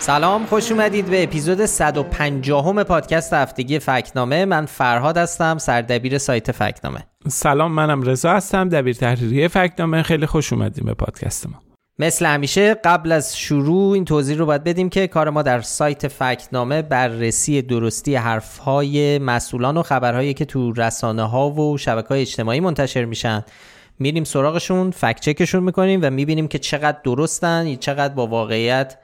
سلام خوش اومدید به اپیزود 150 همه پادکست هفتگی فکنامه. من فرهاد هستم سردبیر سایت فکنامه. سلام منم رضا هستم دبیر تحریریه فکنامه. خیلی خوش اومدیم به پادکست ما. مثل همیشه قبل از شروع این توضیح رو باید بدیم که کار ما در سایت فکنامه بررسی درستی حرفهای مسئولان و خبرهایی که تو رسانه ها و شبکه های اجتماعی منتشر میشن. میریم سراغشون فکت چکشون می‌کنیم و می‌بینیم که چقدر درستن یا چقدر با واقعیت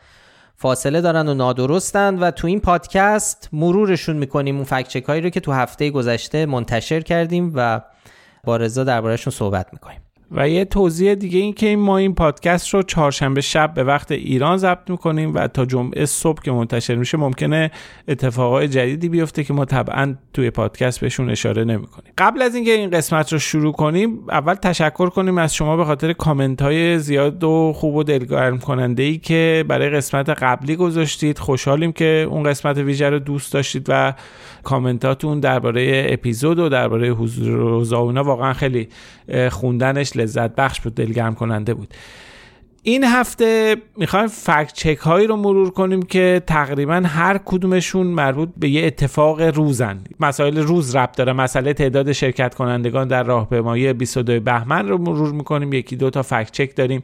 فاصله دارن و نادرستن و تو این پادکست مرورشون می‌کنیم اون فکچک هایی رو که تو هفته گذشته منتشر کردیم و با رضا دربارهشون صحبت می‌کنیم. و یه توضیح دیگه این که ما این پادکست رو چهارشنبه شب به وقت ایران ضبط می‌کنیم و تا جمعه صبح که منتشر میشه ممکنه اتفاقای جدیدی بیفته که ما طبعا توی پادکست بهشون اشاره نمی‌کنیم. قبل از اینکه این قسمت رو شروع کنیم اول تشکر کنیم از شما به خاطر کامنت های زیاد و خوب و دلگرم کننده ای که برای قسمت قبلی گذاشتید. خوشحالیم که اون قسمت ویژه رو دوست داشتید و کامنتاتون درباره اپیزود و درباره حضور روزا واقعا خیلی خوندنش لذت بخش بود دلگرم کننده بود. این هفته می‌خوایم فکت چک هایی رو مرور کنیم که تقریبا هر کدومشون مربوط به یه اتفاق روزن. مسائل روز ربط داره. مسئله تعداد شرکت کنندگان در راهپیمایی 22 بهمن رو مرور می‌کنیم. یکی دو تا فکت چک داریم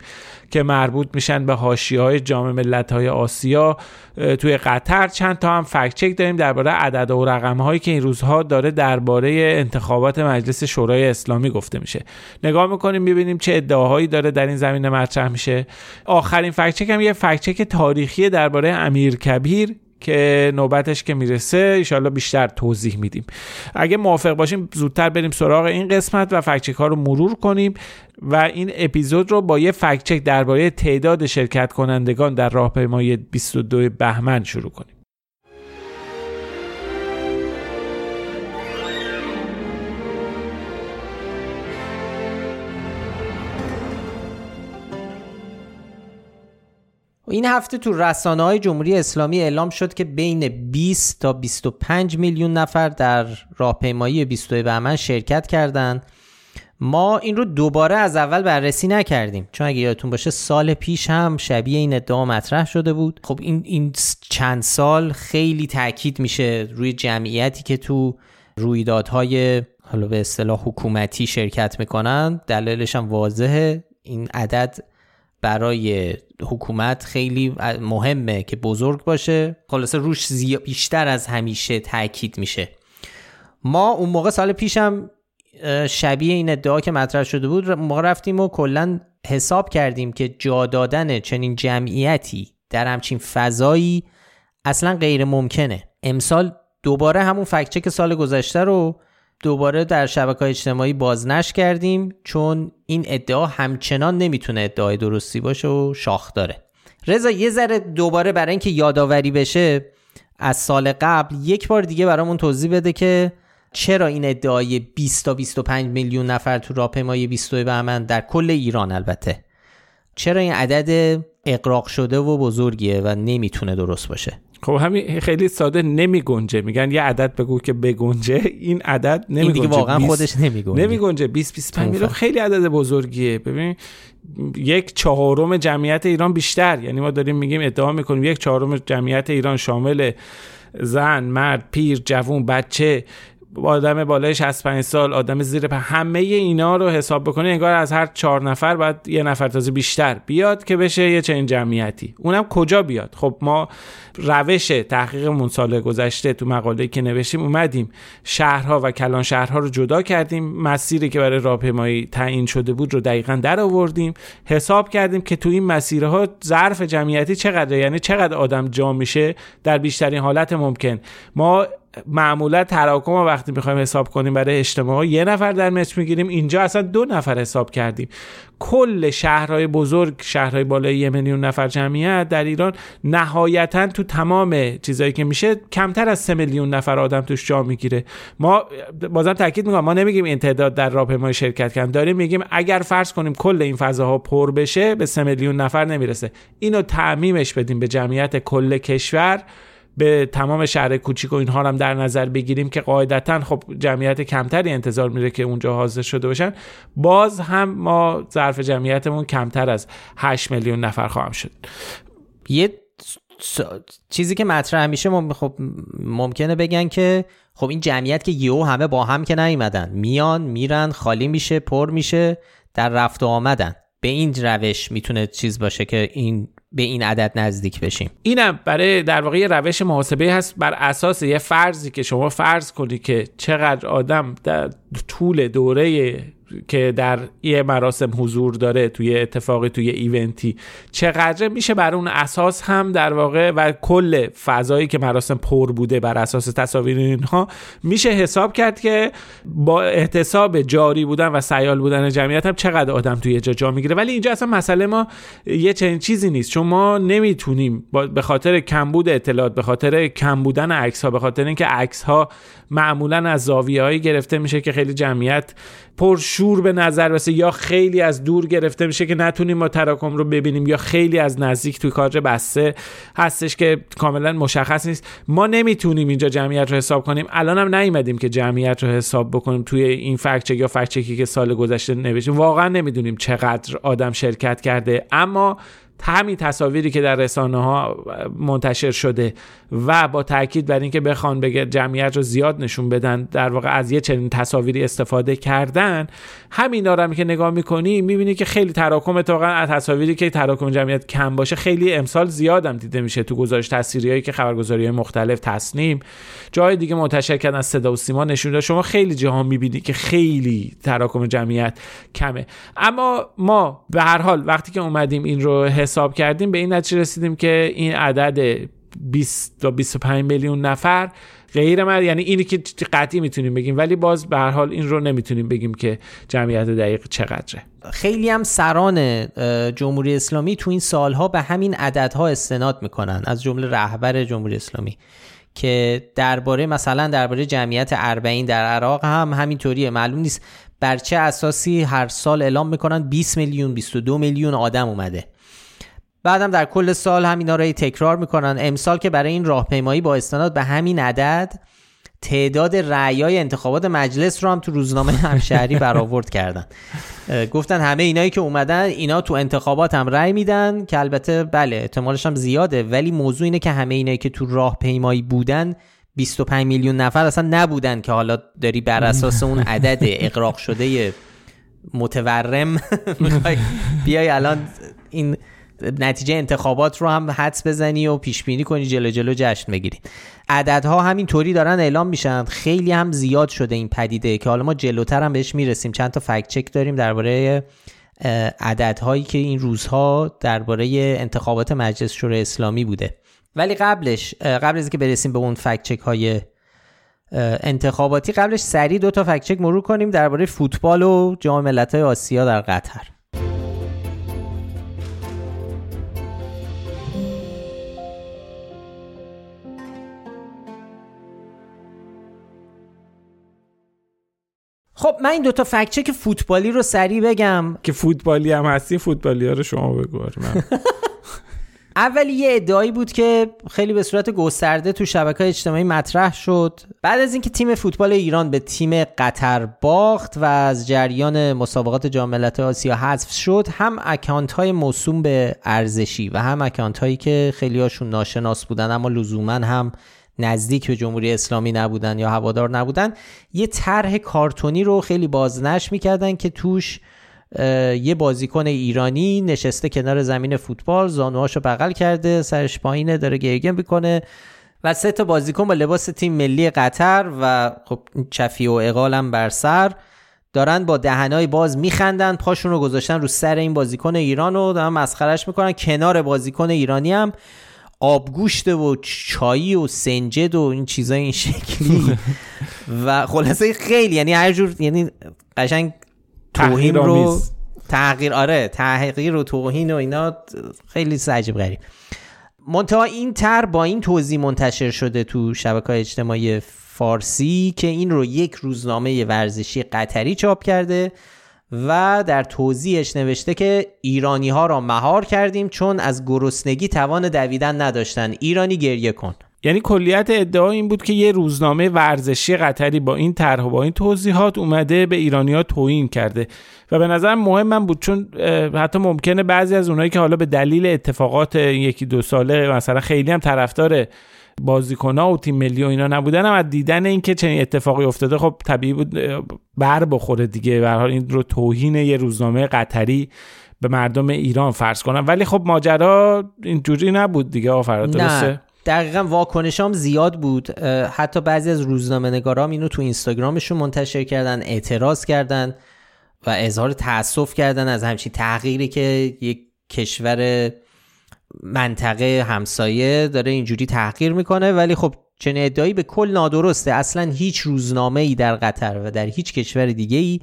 که مربوط میشن به حاشیه های جام ملت های آسیا توی قطر چند تا هم فکت چک داریم درباره عدد و رقم هایی که این روزها داره درباره انتخابات مجلس شورای اسلامی گفته میشه. نگاه می‌کنیم می‌بینیم چه ادعاهایی داره در این زمینه مطرح میشه. آخرین فکت چک هم یه فکت چک تاریخی درباره امیر کبیر که نوبتش که می‌رسه ایشالله بیشتر توضیح میدیم. اگه موافق باشیم زودتر بریم سراغ این قسمت و فکچک ها رو مرور کنیم و این اپیزود رو با یه فکچک درباره تعداد شرکت کنندگان در راهپیمایی 22 بهمن شروع کنیم. این هفته تو رسانه های جمهوری اسلامی اعلام شد که بین 20 تا 25 میلیون نفر در راهپیمایی 22 بهمن شرکت کردند. ما این رو دوباره از اول بررسی نکردیم. چون اگه یادتون باشه سال پیش هم شبیه این ادعا مطرح شده بود. خب این این چند سال خیلی تاکید میشه روی جمعیتی که تو رویدادهای حالا به اصطلاح حکومتی شرکت می‌کنن. دلیلش هم واضحه. این عدد برای حکومت خیلی مهمه که بزرگ باشه. خلاصه روش بیشتر از همیشه تاکید میشه. ما اون موقع سال پیشم شبیه این ادعا که مطرح شده بود ما رفتیم و کلا حساب کردیم که جا دادن چنین جمعیتی در همچین فضایی اصلا غیر ممکنه امسال دوباره همون فکچک سال گذشته رو دوباره در شبکه اجتماعی بازنش کردیم چون این ادعا همچنان نمی‌تونه ادعای درستی باشه و شاخ داره. رضا یه ذره دوباره برای اینکه یادآوری بشه از سال قبل یک بار دیگه برامون توضیح بده که چرا این ادعای 20 تا 25 میلیون نفر تو راهپیمایی 22 بهمن در کل ایران البته. چرا این عدد اقراق شده و بزرگیه و نمی‌تونه درست باشه؟ خب همین خیلی ساده نمی گنجه. میگن یه عدد بگو که بگنجه. این عدد نمی این دیگه واقعا خودش نمی گنجه. نمی گنجه. 20 25 میلیون خیلی عدد بزرگیه. ببین یک چهارم جمعیت ایران بیشتر. یعنی ما داریم میگیم ادعا می‌کنیم یک چهارم جمعیت ایران شامل زن مرد پیر جوون بچه. آدم بالای 65 سال آدم زیر په همه اینا رو حساب بکنی انگار از هر چهار نفر باید یه نفر تازه بیشتر بیاد که بشه یه چنین جمعیتی. اونم کجا بیاد؟ خب ما روش تحقیقمون سال گذشته تو مقاله که نوشتیم اومدیم. شهرها و کلان شهرها رو جدا کردیم. مسیری که برای راهپیمایی تعیین شده بود رو دقیقا در آوردیم. حساب کردیم که تو این مسیرها ظرف جمعیتی چقدر یعنی چقدر آدم جا میشه در بیشترین حالت ممکن. ما معمولا تراکم وقتی می‌خوایم حساب کنیم برای اجتماع یه نفر در متر می‌گیریم اینجا اصلا دو نفر حساب کردیم. کل شهرهای بزرگ شهرهای بالای یه میلیون نفر جمعیت در ایران نهایتا تو تمام چیزایی که میشه کمتر از سه میلیون نفر آدم توش جا می‌گیره. ما بازم تاکید می‌کنم ما نمیگیم این تعداد در راهپیمایی شرکت کردن داریم میگیم اگر فرض کنیم کل این فضاها پر بشه به سه میلیون نفر نمی‌رسه. اینو تعمیمش بدیم به جمعیت کل کشور. به تمام شهر کوچیک و اینها هم در نظر بگیریم که قاعدتا خب جمعیت کمتری انتظار میره که اونجا حاضر شده باشن. باز هم ما ظرف جمعیتمون کمتر از 8 میلیون نفر خواهم شد. یه چیزی که مطرح میشه خب ممکنه بگن که خب این جمعیت که یهو همه با هم که نیومدن میان میرن خالی میشه پر میشه در رفت و آمدن. به این روش می‌تونه چیز باشه که این به این عدد نزدیک بشیم. اینم برای در واقع روش محاسبه هست بر اساس یه فرضی که شما فرض کنی که چقدر آدم در طول دوره که در یه مراسم حضور داره توی اتفاقی توی ایونتی. چقدر میشه بر اون اساس هم در واقع و کل فضایی که مراسم پر بوده بر اساس تصاویر اینها میشه حساب کرد که با احتساب جاری بودن و سیال بودن جمعیت هم چقدر آدم توی جا جا می‌گیره. ولی اینجا اصلا مسئله ما یه چنین چیزی نیست. چون ما نمی‌تونیم به خاطر کمبود اطلاعات به خاطر کم بودن عکس ها به خاطر اینکه عکس ها معمولا از زاویه گرفته میشه که خیلی جمعیت پرشور به نظر برسه یا خیلی از دور گرفته میشه که نتونیم ما تراکم رو ببینیم یا خیلی از نزدیک توی کادر بسته هستش که کاملا مشخص نیست. ما نمی‌تونیم اینجا جمعیت رو حساب کنیم. الان هم نیومدیم که جمعیت رو حساب بکنیم توی این فکچک یا فکچکی که سال گذشته نوشتیم. واقعا نمی‌دونیم چقدر آدم شرکت کرده. اما همین تصاویری که در رسانه ها منتشر شده و با تاکید بر اینکه بخوان بگه جمعیت رو زیاد نشون بدن در واقع از یه چنین تصاویری استفاده کردن همین رو که نگاه می‌کنی می‌بینی که خیلی تراکم اتفاقا از تصاویری که تراکم جمعیت کم باشه خیلی امسال زیادم دیده میشه تو گزارش هایی که خبرگزاری مختلف تصنیم. جای دیگه منتشر کردن صدا و سیما نشون شما خیلی جاها می‌بینی که خیلی تراکم جمعیت کمه. اما ما به هر حال وقتی که اومدیم این رو حساب کردیم به این نتیجه رسیدیم که این عدد 20 تا 25 میلیون نفر غیر من یعنی اینی که قطعی می‌تونیم بگیم ولی باز به هر حال این رو نمی‌تونیم بگیم که جمعیت دقیق چقدره. خیلی هم سران جمهوری اسلامی تو این سالها به همین عددها استناد می‌کنن از جمله رهبر جمهوری اسلامی که درباره مثلا درباره جمعیت اربعین در عراق هم همینطوریه. معلوم نیست بر چه اساسی هر سال اعلام می‌کنن 20 میلیون 22 میلیون آدم اومده. بعدم در کل سال همینا رو تکرار می‌کنن. امسال که برای این راهپیمایی با استناد به همین عدد تعداد رعیای انتخابات مجلس رو هم تو روزنامه همشهری برآورد کردن. گفتن همه اینایی که اومدن اینا تو انتخابات هم رأی میدن که البته بله احتمالش هم زیاده ولی موضوع اینه که همه اینایی که تو راهپیمایی بودن 25 میلیون نفر اصلا نبودن که حالا داری بر اساس اون عدد اقراق شده متورم بیای الان این نتیجه انتخابات رو هم حدس بزنی و پیش بینی کنی جلو جلو جشن بگیری. عددها همین طوری دارن اعلام میشن. خیلی هم زیاد شده این پدیده که حالا ما جلوتر هم بهش می‌رسیم. چند تا فکت چک داریم درباره عددهایی که این روزها درباره انتخابات مجلس شورای اسلامی بوده. ولی قبلش قبل از اینکه برسیم به اون فکت چک های انتخاباتی قبلش سریع دو تا فکت چک مرور کنیم درباره فوتبال و جام ملت‌های آسیا در قطر. خب من این دوتا فکچه که فوتبالی رو سریع بگم. که فوتبالی هم هستی فوتبالی ها رو شما بگو من. اولی یه ادعایی بود که خیلی به صورت گسترده تو شبکه اجتماعی مطرح شد. بعد از اینکه تیم فوتبال ایران به تیم قطر باخت و از جریان مسابقات جام ملت‌های آسیا حذف شد هم اکانت های موسوم به ارزشی و هم اکانت هایی که خیلی هاشون ناشناس بودن اما لزوما هم نزدیک به جمهوری اسلامی نبودن یا هوادار نبودن یه طرح کارتونی رو خیلی بازنش می‌کردن که توش یه بازیکن ایرانی نشسته کنار زمین فوتبال زانوهاشو بغل کرده سرش پایینه داره گریه می‌کنه و سه تا بازیکن با لباس تیم ملی قطر و خب چفی و اقالم بر سر دارن با دهنای باز میخندن پاشون رو گذاشتن رو سر این بازیکن ایران رو دارن مسخرش می‌کنن کنار بازیکن ایرانی هم. آبگوشت و چایی و سنجد و این چیزای این شکلی. و خلاصه خیلی یعنی هر جور یعنی قشنگ توهین رو تغییر آره تحقیر و توهین و اینا خیلی عجیب غریب. منتها این تر با این توضیح منتشر شده تو شبکه های اجتماعی فارسی که این رو یک روزنامه ورزشی قطری چاپ کرده. و در توضیحش نوشته که ایرانی ها را مهار کردیم چون از گرسنگی توان دویدن نداشتن. ایرانی گریه کن. یعنی کلیت ادعا این بود که یه روزنامه ورزشی قطری با این طرح و با این توضیحات اومده به ایرانیا توهین کرده و به نظر مهم من بود چون حتی ممکنه بعضی از اونایی که حالا به دلیل اتفاقات یکی دو ساله مثلا خیلی هم طرفدار ها و تیم ملی و اینا نبودن هم از دیدن اینکه چنین اتفاقی افتاده خب طبیعی بود بر بخوره دیگه. به حال این رو توهین یه روزنامه قطری به مردم ایران فرض کنم. ولی خب ماجرا اینجوری نبود دیگه آفراد درسته؟ دقیقا واکنش هم زیاد بود. حتی بعضی از روزنامه نگارام اینو تو اینستاگرامشون منتشر کردن اعتراض کردن و اظهار تاسف کردن از همچین تغییری که یک کشور منطقه همسایه داره اینجوری تحقیر می‌کنه ولی خب چنین ادعایی به کل نادرسته. اصلا هیچ روزنامه ای در قطر و در هیچ کشور دیگه ای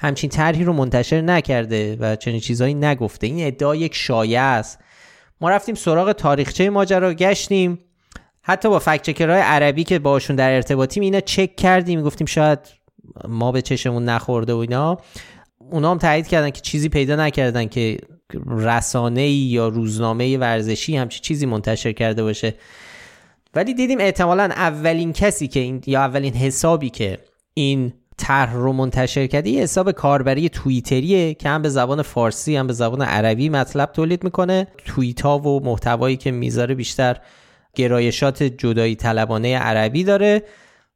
همچین طرحی رو منتشر نکرده و چنین چیزهایی نگفته. این ادعا یک شایعه است. ما رفتیم سراغ تاریخچه ماجرا گشتیم. حتی با فکچکرهای عربی که باشون در ارتباطیم اینا چک کردیم. گفتیم شاید ما به چشمون نخورده و اینا. اونا هم تایید کردن که چیزی پیدا نکردن که رسانه یا روزنامه ورزشی همچی چیزی منتشر کرده باشه. ولی دیدیم احتمالا اولین کسی که این یا اولین حسابی که این طرح رو منتشر کرده یه حساب کاربری توییتریه که هم به زبان فارسی هم به زبان عربی مطلب تولید می‌کنه. توییت ها و محتوایی که می‌ذاره بیشتر گرایشات جدایی طلبانه عربی داره.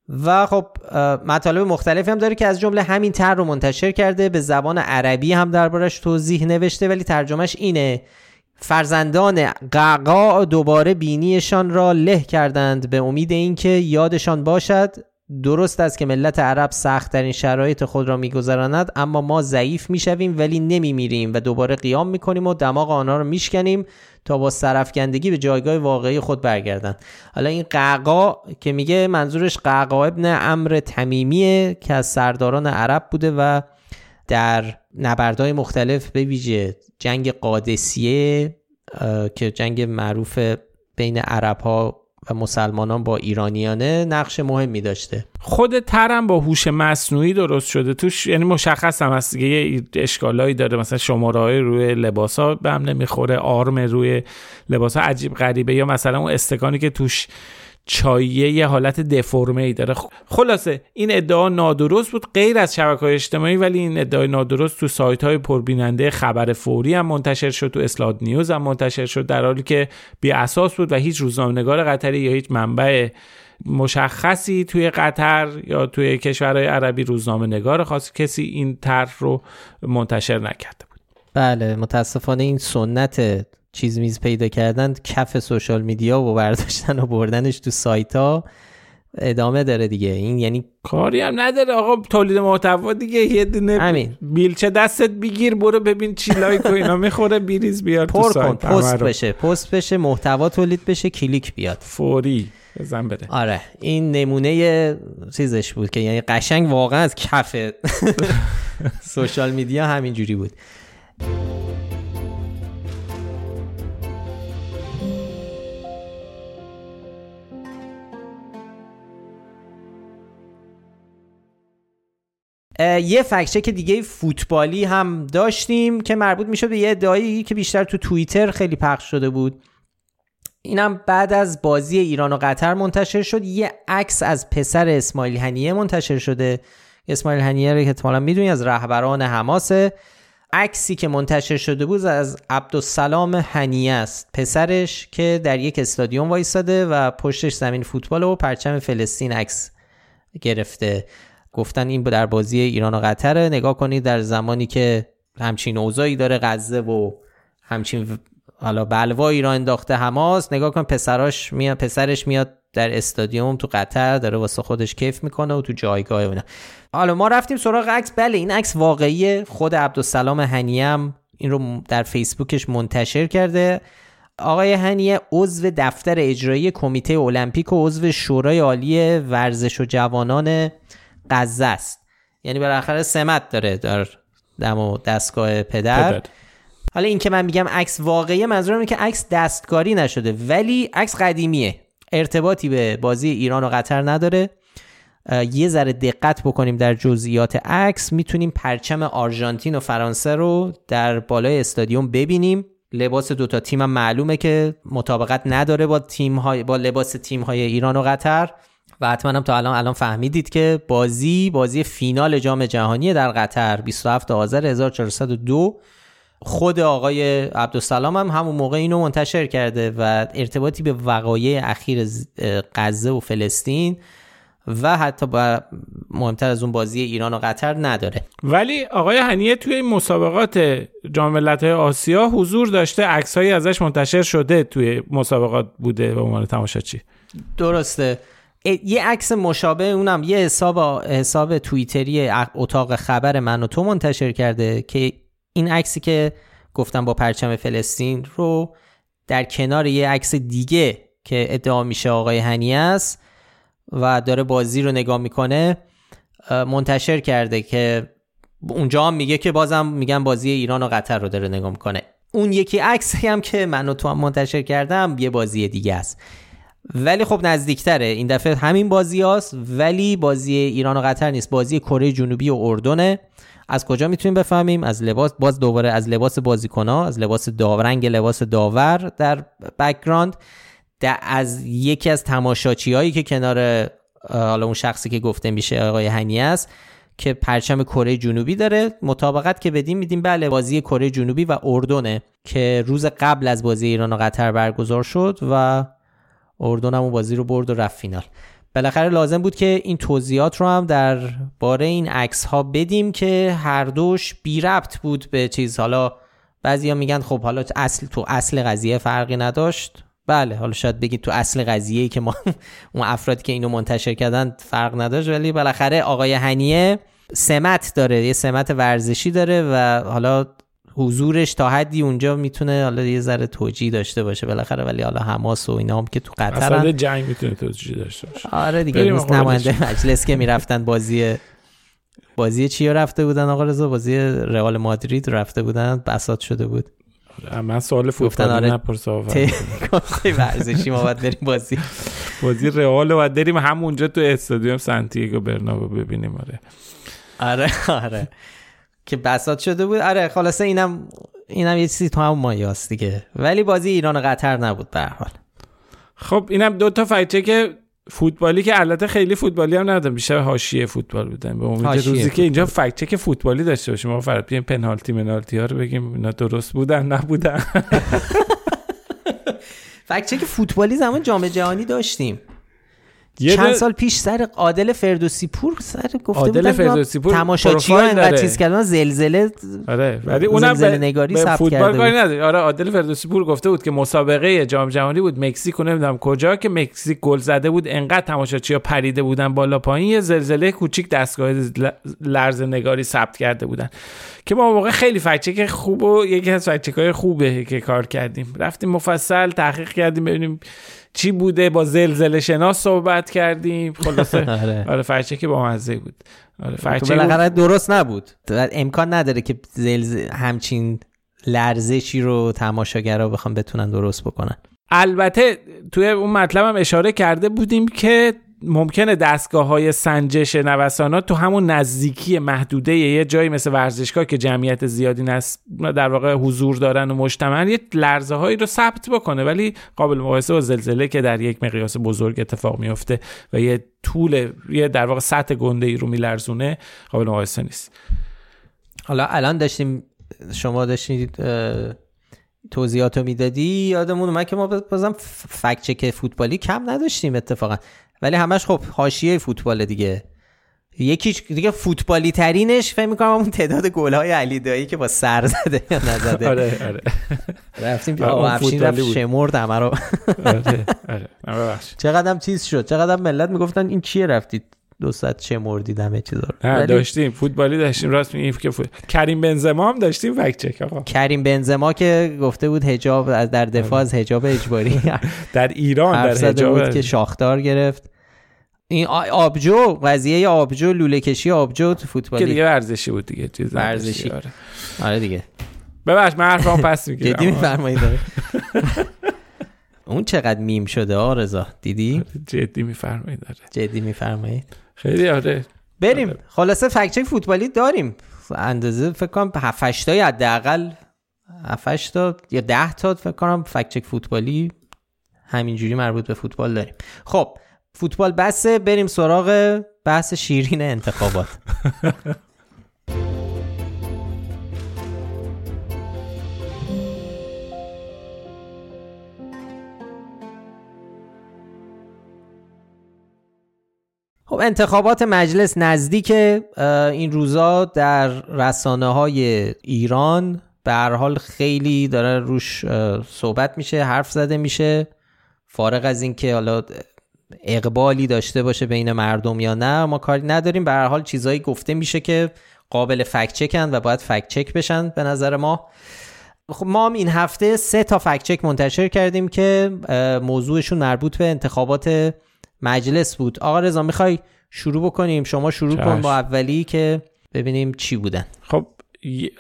و خب مطالب مختلفی هم داره که از جمله همین طرح رو منتشر کرده به زبان عربی هم دربارش توضیح نوشته ولی ترجمهش اینه. فرزندان قعقاع دوباره بینیشان را له کردند به امید اینکه یادشان باشد. درست است که ملت عرب سختترین شرایط خود را میگذراند اما ما ضعیف می‌شویم ولی نمیمیریم و دوباره قیام می‌کنیم و دماغ آنها را میشکنیم. تا با سرفکندگی به جایگاه واقعی خود برگردند حالا این قعقا که میگه منظورش قعقا ابن امر تمیمیه که از سرداران عرب بوده و در نبردهای مختلف به ویژه جنگ قادسیه که جنگ معروف بین عرب ها و مسلمانان با ایرانیانه نقش مهمی داشته. خود ترم با هوش مصنوعی درست شده. توش یعنی مشخص هم هست یه اشکالایی داره. مثلا شماره روی لباس ها به هم نمی‌خوره آرم روی لباس ها عجیب غریبه. یا مثلا اون استکانی که توش چاییه یه حالت دفرمه ای داره خلاصه این ادعا نادرست بود غیر از شبکه های اجتماعی ولی این ادعای نادرست تو سایت های پربیننده خبر فوری هم منتشر شد تو اسلاد نیوز هم منتشر شد در حالی که بی اساس بود و هیچ روزنامه‌نگار قطری یا هیچ منبع مشخصی توی قطر یا توی کشورهای عربی روزنامه نگار خاص کسی این طرح رو منتشر نکرده بود. بله متاسفانه این سنت چیز میز پیدا کردن کف social media و برداشتن و بردنش تو سایت ها ادامه داره دیگه. این یعنی کاری هم نداره آقا تولید محتوا دیگه. یه دونه همین. بیلچه دستت بگیر برو ببین چی لایک و اینا. می‌خوره بیریز بیار پر تو کن پست بشه پست بشه محتوا تولید بشه کلیک بیاد. فوری. بزن بده آره این نمونه چیزش بود که یعنی قشنگ واقعا از کف سوشال میدیا همین جوری بود. یه فکچک دیگه فوتبالی هم داشتیم که مربوط می‌شد به یه ادعایی که بیشتر تو توییتر خیلی پخش شده بود. اینم بعد از بازی ایران و قطر منتشر شد. یه عکس از پسر اسماعیل هنیه منتشر شده. اسماعیل هنیه رو که احتمالا می‌دونی از رهبران حماسه. عکسی که منتشر شده بود از عبدالسلام هنیه است. پسرش که در یک استادیوم وایساده و پشتش زمین فوتبال و پرچم فلسطین عکس گرفته. گفتن این در بازی ایران و قطره نگاه کنید در زمانی که همچین اوضاعی داره غزه و همچین حالا بلوایی را انداخته حماس نگاه کن پسراش میاد پسرش میاد در استادیوم تو قطر داره واسه خودش کیف می‌کنه و تو جایگاه اونه حالا ما رفتیم سراغ عکس. بله این عکس واقعی خود عبدالسلام هنیم این رو در فیسبوکش منتشر کرده. آقای هنیه عضو دفتر اجرایی کمیته المپیک و عضو شورای عالی ورزش و جوانان غزه است. یعنی بالاخره سمت داره در دم و دستگاه پدر, پدر. حالا این که من میگم عکس واقعی منظورم اینه که عکس دستکاری نشده ولی عکس قدیمیه. ارتباطی به بازی ایران و قطر نداره. یه ذره دقت بکنیم در جزئیات عکس. می‌تونیم پرچم آرژانتین و فرانسه رو در بالای استادیوم ببینیم. لباس دوتا تیم هم معلومه که مطابقت نداره با تیم های با لباس تیم های ایران و قطر. و حتما هم تا الان الان فهمیدید که بازی بازی فینال جام جهانی در قطر 27 آذر 1402 خود آقای عبدالسلام هم همون موقع اینو منتشر کرده و ارتباطی به وقایع اخیر غزه و فلسطین و حتی با مهمتر از اون بازی ایران و قطر نداره. ولی آقای هنیه توی این مسابقات جام ملت‌های آسیا حضور داشته عکسایی ازش منتشر شده توی مسابقات بوده به عنوان تماشاچی. درسته. یه عکس مشابه اونم یه حساب حساب توییتری اتاق خبر من و تو منتشر کرده که این عکسی که گفتم با پرچم فلسطین رو در کنار یه عکس دیگه که ادعا میشه آقای هنی است و داره بازی رو نگاه می‌کنه منتشر کرده که اونجا هم میگه که بازم میگن بازی ایران و قطر رو داره نگاه می‌کنه. اون یکی عکسی هم که من و تو هم منتشر کردم یه بازی دیگه است. ولی خب نزدیکتره. این دفعه همین بازی هاست ولی بازی ایران و قطر نیست. بازی کره جنوبی و اردنه. از کجا می‌تونیم بفهمیم؟ از لباس باز دوباره از لباس بازیکنها از لباس داور رنگ لباس داور در background از یکی از تماشاچی هایی که کنار حالا اون شخصی که گفته میشه آقای هنی است که پرچم کره جنوبی داره. مطابقت که بدیم میدیم بله بازی کره جنوبی و اردنه که روز قبل از بازی ایران و قطر برگزار شد و اردن هم بازی رو برد و رفت فینال. بالاخره لازم بود که این توضیحات رو هم در باره این عکس ها بدیم که هر دوش بی ربط بود به چیز. حالا بعضیا میگن خب حالا اصل تو اصل قضیه فرقی نداشت. بله حالا شاید بگید تو اصل قضیه که ما اون افرادی که اینو منتشر کردن فرق نداشت ولی بالاخره آقای هنیه سمت داره یه سمت ورزشی داره و حالا حضورش تا حدی اونجا می‌تونه حالا یه ذره توجیه داشته باشه بالاخره ولی حالا حماس و اینا هم که تو قطر اصلا جنگ می‌تونه توجیه داشته باشه. آره دیگه نیست نماینده مجلس که می‌رفتن بازی بازی چی رفته بودن آقا رضا؟ بازی رئال مادرید رفته بودن؟ بساط شده بود. آره، من سوال فوتبال آره نپرسا ورزشی ما باید بریم بازی. بازی رئال باید بریم همونجا تو استادیوم سانتیاگو برنابو ببینیم آره. آره آره. که بساط شده بود. آره خلاصه اینم اینم یه چیزی تو هم مایاست دیگه. ولی بازی ایران و قطر نبود به حال. خب اینم دو تا فایچه که فوتبالی که البته خیلی فوتبالی هم ندادم بیشتر حاشیه فوتبال بودن. به امید روزی که اینجا فکت چک فوتبالی داشته باشیم. ما فرض بیایم پنالتی منالتی ها رو بگیم. اینا درست بودن نبودن. فکت چک فوتبالی زمان جام جهانی داشتیم. چند سال پیش سر عادل فردوسی پور سر گفته عادل فردوسی پور تماشاچی ها انقدر چیز کردن زلزله آره ولی اونم زلزله نگاری ثبت فوتبال کاری نداره. آره عادل فردوسی پور گفته بود که مسابقه جام جهانی بود مکزیک نمی‌دونم کجا که مکزیک گل زده بود انقدر تماشاچی ها پریده بودن بالا پایین یه زلزله کوچیک دستگاه لرز نگاری ثبت کرده بودن. که ما موقع خیلی فکچک خوب و یکی از فکچک خوبه که کار کردیم. رفتیم مفصل تحقیق کردیم ببینیم چی بوده با زلزله شناس صحبت کردیم؟ خلاصه. آره, آره که با مزه بود. آره فرچه درست نبود. امکان نداره که زلزله همچین لرزشی رو تماشاگرها بخوام بتونن درست بکنن. البته توی اون مطلب هم اشاره کرده بودیم که ممکنه دستگاه های سنجش نوسانات تو همون نزدیکی محدوده یه جایی مثل ورزشگاه که جمعیت زیادی نست در واقع حضور دارن و مجتمع یه لرزه هایی رو ثبت بکنه. ولی قابل مقایسه با زلزله که در یک مقیاس بزرگ اتفاق میفته و یه طول یه در واقع سطح گنده ای رو میلرزونه قابل مقایسه نیست. حالا الان داشتیم شما داشتید توضیحات رو می‌دادی؟ یادمون اومد که ما بازم فکت چک فوتبالی کم نداشتیم اتفاقا. ولی همش خب حاشیه فوتبال دیگه. یکی دیگه فوتبالی ترینش فکر می‌کنم اون تعداد گل های علی دایی که با سر زده یا نزده. آره آره. رفتیم آقا افشین رفت شمرد همه رو. آره آره. چقدر چیز شد. چقدر ملت می‌گفتن این چیه رفتید؟ دو ساعت چه مردیدم چیزا رو. داشتیم. فوتبالی داشتیم. راست میگیم که فوت... کریم بنزما هم داشتیم فکت چک آقا. کریم بنزما که گفته بود حجاب در دفاع از حجاب اجباری. در ایران در حجاب بود که شاختار گرفت. این آبجو قضیه آبجو لوله کشی آبجو تو فوتبالی. که دیگه ورزشی بود دیگه چیز ورزشی آره. آره دیگه. ببخش من حرفام پس می‌گیرم. جدی میفرمایید اون چقدر میم شده آرزا دیدی؟ جدی میفرمایید داره. جدی میفرمایید خیلی آره. بریم. آره. خلاصه فکچک فوتبالی داریم. اندازه فکر کنم 7 8 تا حداقل 7 تا یا 10 تا فکر کنم فکچک فوتبالی همینجوری مربوط به فوتبال داریم. خب فوتبال بسه بریم سراغ بحث شیرین انتخابات. خب انتخابات مجلس نزدیک این روزا در رسانه های ایران. به هر حال خیلی داره روش صحبت میشه حرف زده میشه. فارغ از اینکه حالا اقبالی داشته باشه بین مردم یا نه ما کاری نداریم. به هر حال چیزایی گفته میشه که قابل فکت چکن و باید فکت چک بشن به نظر ما. خب ما هم این هفته سه تا فکت چک منتشر کردیم که موضوعشون مربوط به انتخابات مجلس بود. آقا رضا می‌خوای شروع بکنیم؟ شما شروع کن با اولی که ببینیم چی بودن. خب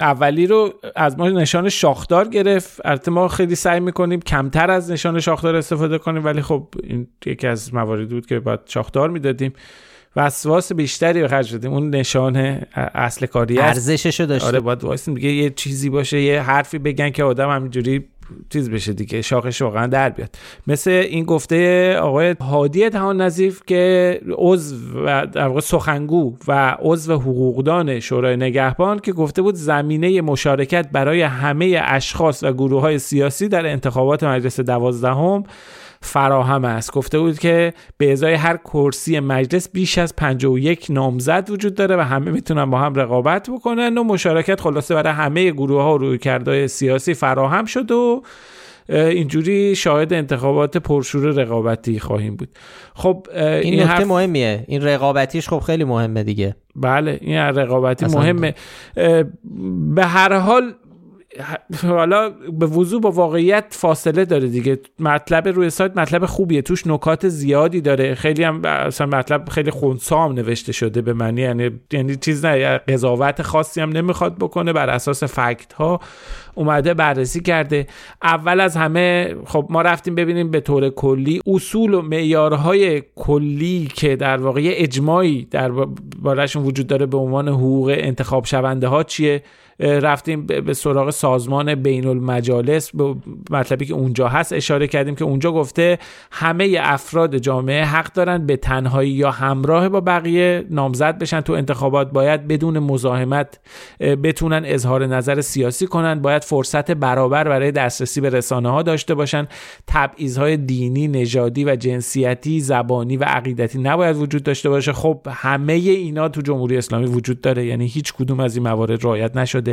اولی رو از ما نشان شاخدار گرفت. البته ما خیلی سعی می‌کنیم کمتر از نشان شاخدار استفاده کنیم ولی خب این یکی از مواردی بود که باید شاخدار می‌دادیم. وسواس بیشتری به خرج دادیم. اون نشان اصل کاری ارزششو داشته. آره باید واسه دیگه یه چیزی باشه یه حرفی بگن که آدم همینجوری چیز بشه دیگه شاخش واقعا در بیاد. مثل این گفته آقای هادی تهان نظیف که عضو و در واقع سخنگو و عضو حقوقدان شورای نگهبان که گفته بود زمینه مشارکت برای همه اشخاص و گروه های سیاسی در انتخابات مجلس دوازدهم فراهم است. گفته بود که به ازای هر کرسی مجلس بیش از 51 نامزد وجود داره و همه می‌تونن با هم رقابت بکنن و مشارکت خلاصه برای همه گروه ها و روی کرده سیاسی فراهم شد و اینجوری شاهد انتخابات پرشور رقابتی خواهیم بود. خب این, این نکته مهمیه. این رقابتیش خب خیلی مهمه دیگه. بله این رقابتی مهمه. به هر حال حالا به وضوع با واقعیت فاصله داره دیگه. مطلب روی سایت مطلب خوبیه. توش نکات زیادی داره. خیلی هم اصلا مطلب خیلی خونسا نوشته شده به معنی یعنی یعنی چیز نه قضاوت خاصی هم نمی‌خواد بکنه. بر اساس فکت ها اومده بررسی کرده. اول از همه خب ما رفتیم ببینیم به طور کلی اصول و معیارهای کلی که در واقع اجماعی در بارشون وجود داره به عنوان حقوق انتخاب شونده ها چیه. رفتیم به سراغ سازمان بین المجالس به مطلبی که اونجا هست اشاره کردیم که اونجا گفته همه افراد جامعه حق دارن به تنهایی یا همراه با بقیه نامزد بشن تو انتخابات. باید بدون مزاحمت بتونن اظهار نظر سیاسی کنن. باید فرصت برابر برای دسترسی به رسانه ها داشته باشن. های دینی نژادی و جنسیتی زبانی و عقیدتی نباید وجود داشته باشه. خب همه اینا تو جمهوری اسلامی وجود داره. یعنی هیچ کدوم از این موارد رعایت نشده.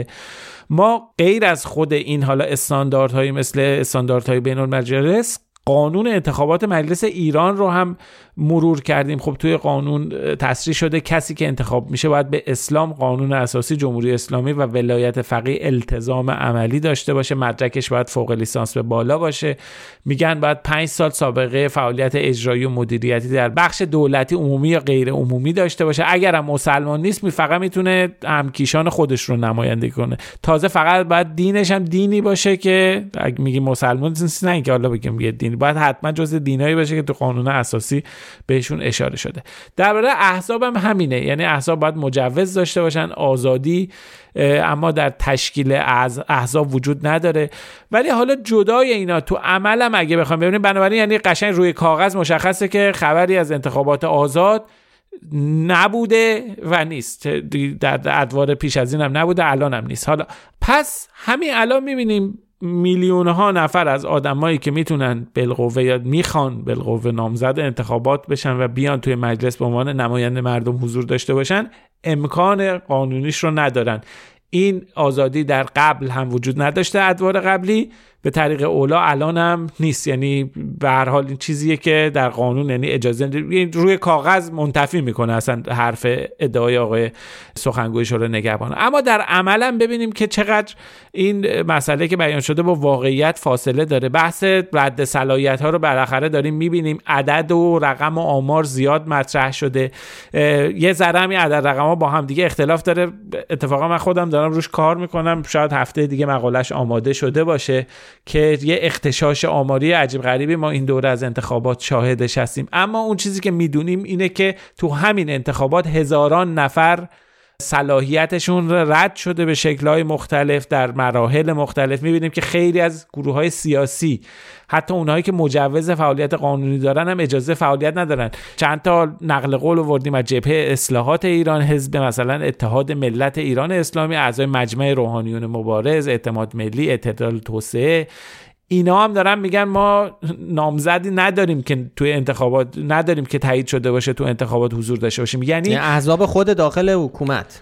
ما غیر از خود این حالا استانداردهایی مثل استانداردهای بین المجلس قانون انتخابات مجلس ایران رو هم مرور کردیم. خب توی قانون تصریح شده کسی که انتخاب میشه باید به اسلام قانون اساسی جمهوری اسلامی و ولایت فقیه التزام عملی داشته باشه. مدرکش باید فوق لیسانس به بالا باشه. میگن باید پنج سال سابقه فعالیت اجرایی و مدیریتی در بخش دولتی عمومی یا غیر عمومی داشته باشه. اگر مسلمان نیست می فقط می‌تونه همکیشان خودش رو نمایندگی کنه. تازه فقط باید دینش هم دینی باشه که اگه میگی مسلمان نیست نه اینکه حالا بگیم یه دینی. باید حتما جز دینایی باشه که تو قانون اساسی بهشون اشاره شده. درباره احزاب هم همینه. یعنی احزاب باید مجوز داشته باشن آزادی اما در تشکیل احزاب وجود نداره. ولی حالا جدای اینا تو عملم اگه بخوام ببینیم بنابراین یعنی قشنگ روی کاغذ مشخصه که خبری از انتخابات آزاد نبوده و نیست. در ادوار پیش از این هم نبوده الان هم نیست. حالا پس همین الان می‌بینیم میلیون ها نفر از آدمایی که می‌تونن بالقوه یا می‌خوان بالقوه نامزد انتخابات بشن و بیان توی مجلس به عنوان نماینده مردم حضور داشته باشن امکان قانونیش رو ندارن. این آزادی در قبل هم وجود نداشته ادوار قبلی به طریق اولا الان هم نیست. یعنی به هر حال این چیزیه که در قانون یعنی اجازه روی کاغذ منتفی می‌کنه اصلا حرف ادعای آقای سخنگوی شورای نگهبان. اما در عملا ببینیم که چقدر این مسئله که بیان شده با واقعیت فاصله داره. بحث رد صلاحیت ها رو بالاخره داریم می‌بینیم. عدد و رقم و آمار زیاد مطرح شده. یه ذره هم عدد رقم ها با هم دیگه اختلاف داره. اتفاقا من خودم دارم روش کار می‌کنم. شاید هفته دیگه مقالش آماده شده باشه. که یه اختشاش آماری عجیب غریبی ما این دوره از انتخابات شاهدش هستیم. اما اون چیزی که می‌دونیم اینه که تو همین انتخابات هزاران نفر صلاحیتشون رد شده به شکلهای مختلف در مراحل مختلف. می‌بینیم که خیلی از گروه های سیاسی حتی اونهایی که مجوز فعالیت قانونی دارن هم اجازه فعالیت ندارن. چند تا نقل قول آوردیم از جبهه اصلاحات ایران حزب مثلا اتحاد ملت ایران اسلامی اعضای مجمع روحانیون مبارز اعتماد ملی اعتدال توسعه اینا هم دارن میگن ما نامزدی نداریم که توی انتخابات نداریم که تایید شده باشه تو انتخابات حضور داشته باشیم. یعنی, یعنی احزاب خود داخل حکومت.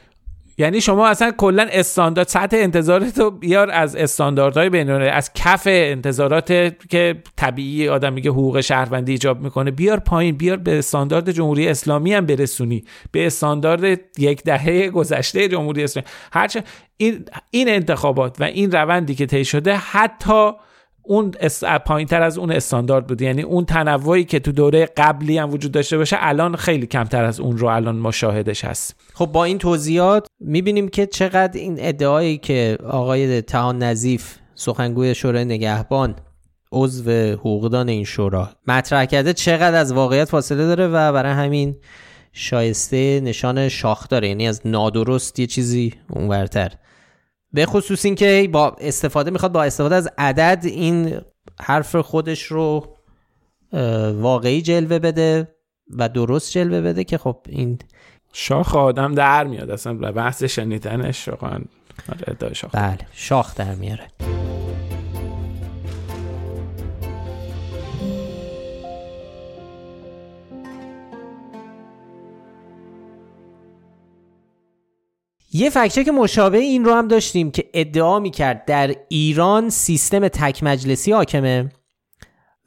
یعنی شما اصلا کلا استاندارد سطح انتظارات رو بیار از استانداردهای بینونه از کف انتظارات که طبیعی آدم میگه حقوق شهروندی ایجاب می‌کنه. بیار پایین بیار به استاندارد جمهوری اسلامی هم برسونی. به استاندارد یک دهه گذشته جمهوری اسلامی. هرچه این این انتخابات و این روندی که طی شده حتی اون پایین تر از اون استاندارد بود یعنی اون تنوعی که تو دوره قبلی هم وجود داشته باشه الان خیلی کمتر از اون رو الان ما شاهدش هست خب با این توضیحات می‌بینیم که چقدر این ادعایی که آقای تهان نظیف سخنگوی شورای نگهبان عضو حقوقدان این شورا مطرح کرده چقدر از واقعیت فاصله داره و برای همین شایسته نشان شاخ داره یعنی از نادرست یه چیزی اونورتر. به خصوص اینکه با استفاده می‌خواد با استفاده از عدد این حرف خودش رو واقعی جلوه بده و درست جلوه بده که خب این شاخ آدم در میاد. اصلا بحث شنیدنش آره، شاخ. بله شاخ در میاره. یه که مشابه این رو هم داشتیم که ادعا می‌کرد در ایران سیستم تک مجلسی حاکمه.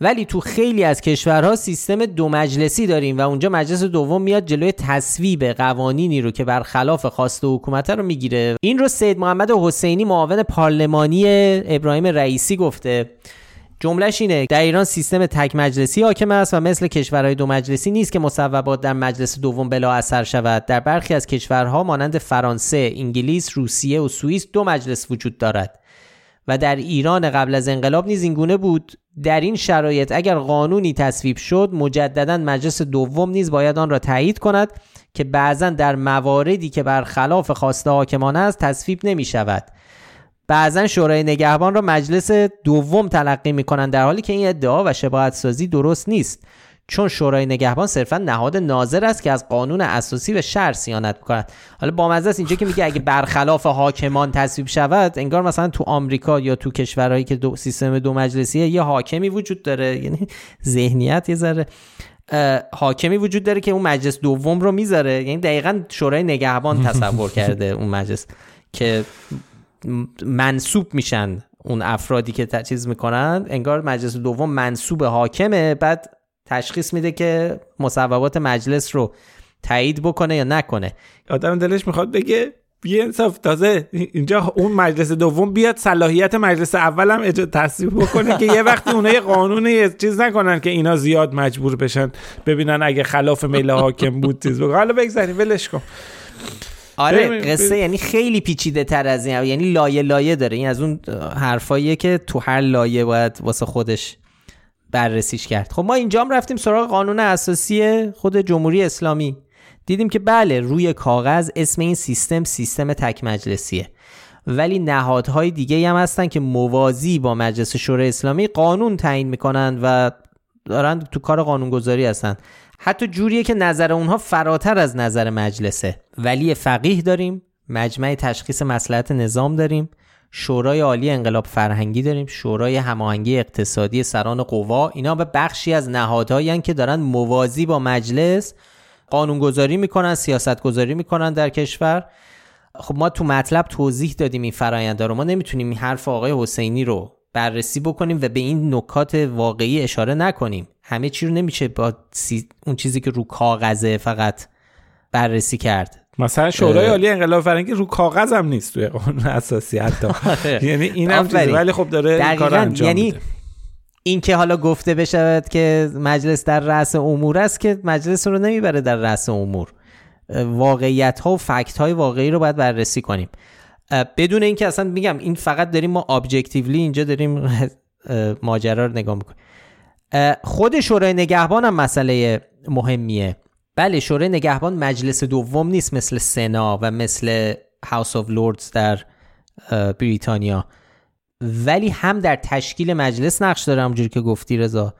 ولی تو خیلی از کشورها سیستم دو مجلسی داریم و اونجا مجلس دوم میاد جلوی تصویب قوانینی رو که برخلاف خواست حکومت رو می‌گیره. این رو سید محمد حسینی معاون پارلمانی ابراهیم رئیسی گفته. جملهش اینه در ایران سیستم تک مجلسی حاکم است و مثل کشورهای دو مجلسی نیست که مصوبات در مجلس دوم بلا اثر شود. در برخی از کشورها مانند فرانسه، انگلیس، روسیه و سوئیس دو مجلس وجود دارد و در ایران قبل از انقلاب نیز اینگونه بود. در این شرایط اگر قانونی تصویب شد مجددا مجلس دوم نیز باید آن را تایید کند که بعضا در مواردی که برخلاف خواسته حاکمانه است تصویب نمی شود بعضا شورای نگهبان را مجلس دوم تلقی می‌کنند در حالی که این ادعا و شباهت سازی درست نیست. چون شورای نگهبان صرفا نهاد ناظر است که از قانون اساسی به شهر سیانت می‌کند حالا با مزه است اینجا که میگه اگه برخلاف حاکمان تصویب شود انگار مثلا تو آمریکا یا تو کشورهایی که دو سیستم دو مجلسیه یه حاکمی وجود داره. یعنی ذهنیت یه ذره حاکمی وجود داره که اون مجلس دوم رو می‌ذاره. یعنی دقیقا شورای نگهبان تصور کرده اون مجلس که منصوب میشن اون افرادی که چیز می‌کنن. انگار مجلس دوم منصوب حاکمه بعد تشخیص میده که مصوبات مجلس رو تایید بکنه یا نکنه. آدم دلش می‌خواد بگه بی انصاف تازه اینجا اون مجلس دوم بیاد صلاحیت مجلس اول هم تصویب بکنه که یه وقتی اونها یه قانون چیز نکنن که اینا زیاد مجبور بشن ببینن اگه خلاف میل حاکم بود چیز حالا بگذاریم ولش کن. آره قصه یعنی خیلی پیچیده تر از این یعنی لایه لایه داره. این از اون حرفاییه که تو هر لایه باید واسه خودش بررسیش کرد. خب ما اینجا هم رفتیم سراغ قانون اساسی خود جمهوری اسلامی. دیدیم که بله روی کاغذ اسم این سیستم سیستم تک مجلسیه. ولی نهادهای دیگه هم هستن که موازی با مجلس شورای اسلامی قانون تعیین می‌کنن و دارن تو کار قانونگذاری هستن. حتی جوریه که نظر اونها فراتر از نظر مجلسه. ولی فقیه داریم مجمع تشخیص مسلحت نظام داریم شورای عالی انقلاب فرهنگی داریم شورای هماهنگی اقتصادی سران قوا اینا به بخشی از نهادهایی که دارن موازی با مجلس قانونگذاری می‌کنن سیاست گذاری می‌کنن در کشور. خب ما تو مطلب توضیح دادیم این فرآیند رو. ما نمی‌تونیم این حرف آقای حسینی رو بررسی بکنیم و به این نکات واقعی اشاره نکنیم. همه چی رو نمیشه با اون چیزی که رو کاغذه فقط بررسی کرد. مثلا شورای عالی انقلاب فرنگی رو کاغذ هم نیست توی قانون اساسی حتی. آره. یعنی این هم ولی خب داره کار انجام یعنی این که حالا گفته بشود که مجلس در رأس امور است که مجلس رو نمی‌بره در رأس امور. واقعیت ها و فکت های واقعی رو باید بررسی کنیم. بدون اینکه اصلا میگم این فقط داریم ما ابجکتیولی اینجا داریم ماجرا رو نگاه می‌کنیم. خود شورای نگهبان هم مسئله مهمیه. بله شورای نگهبان مجلس دوم نیست مثل سنا و مثل House of Lords در بریتانیا. ولی هم در تشکیل مجلس نقش داره همونجوری که گفتی رضا.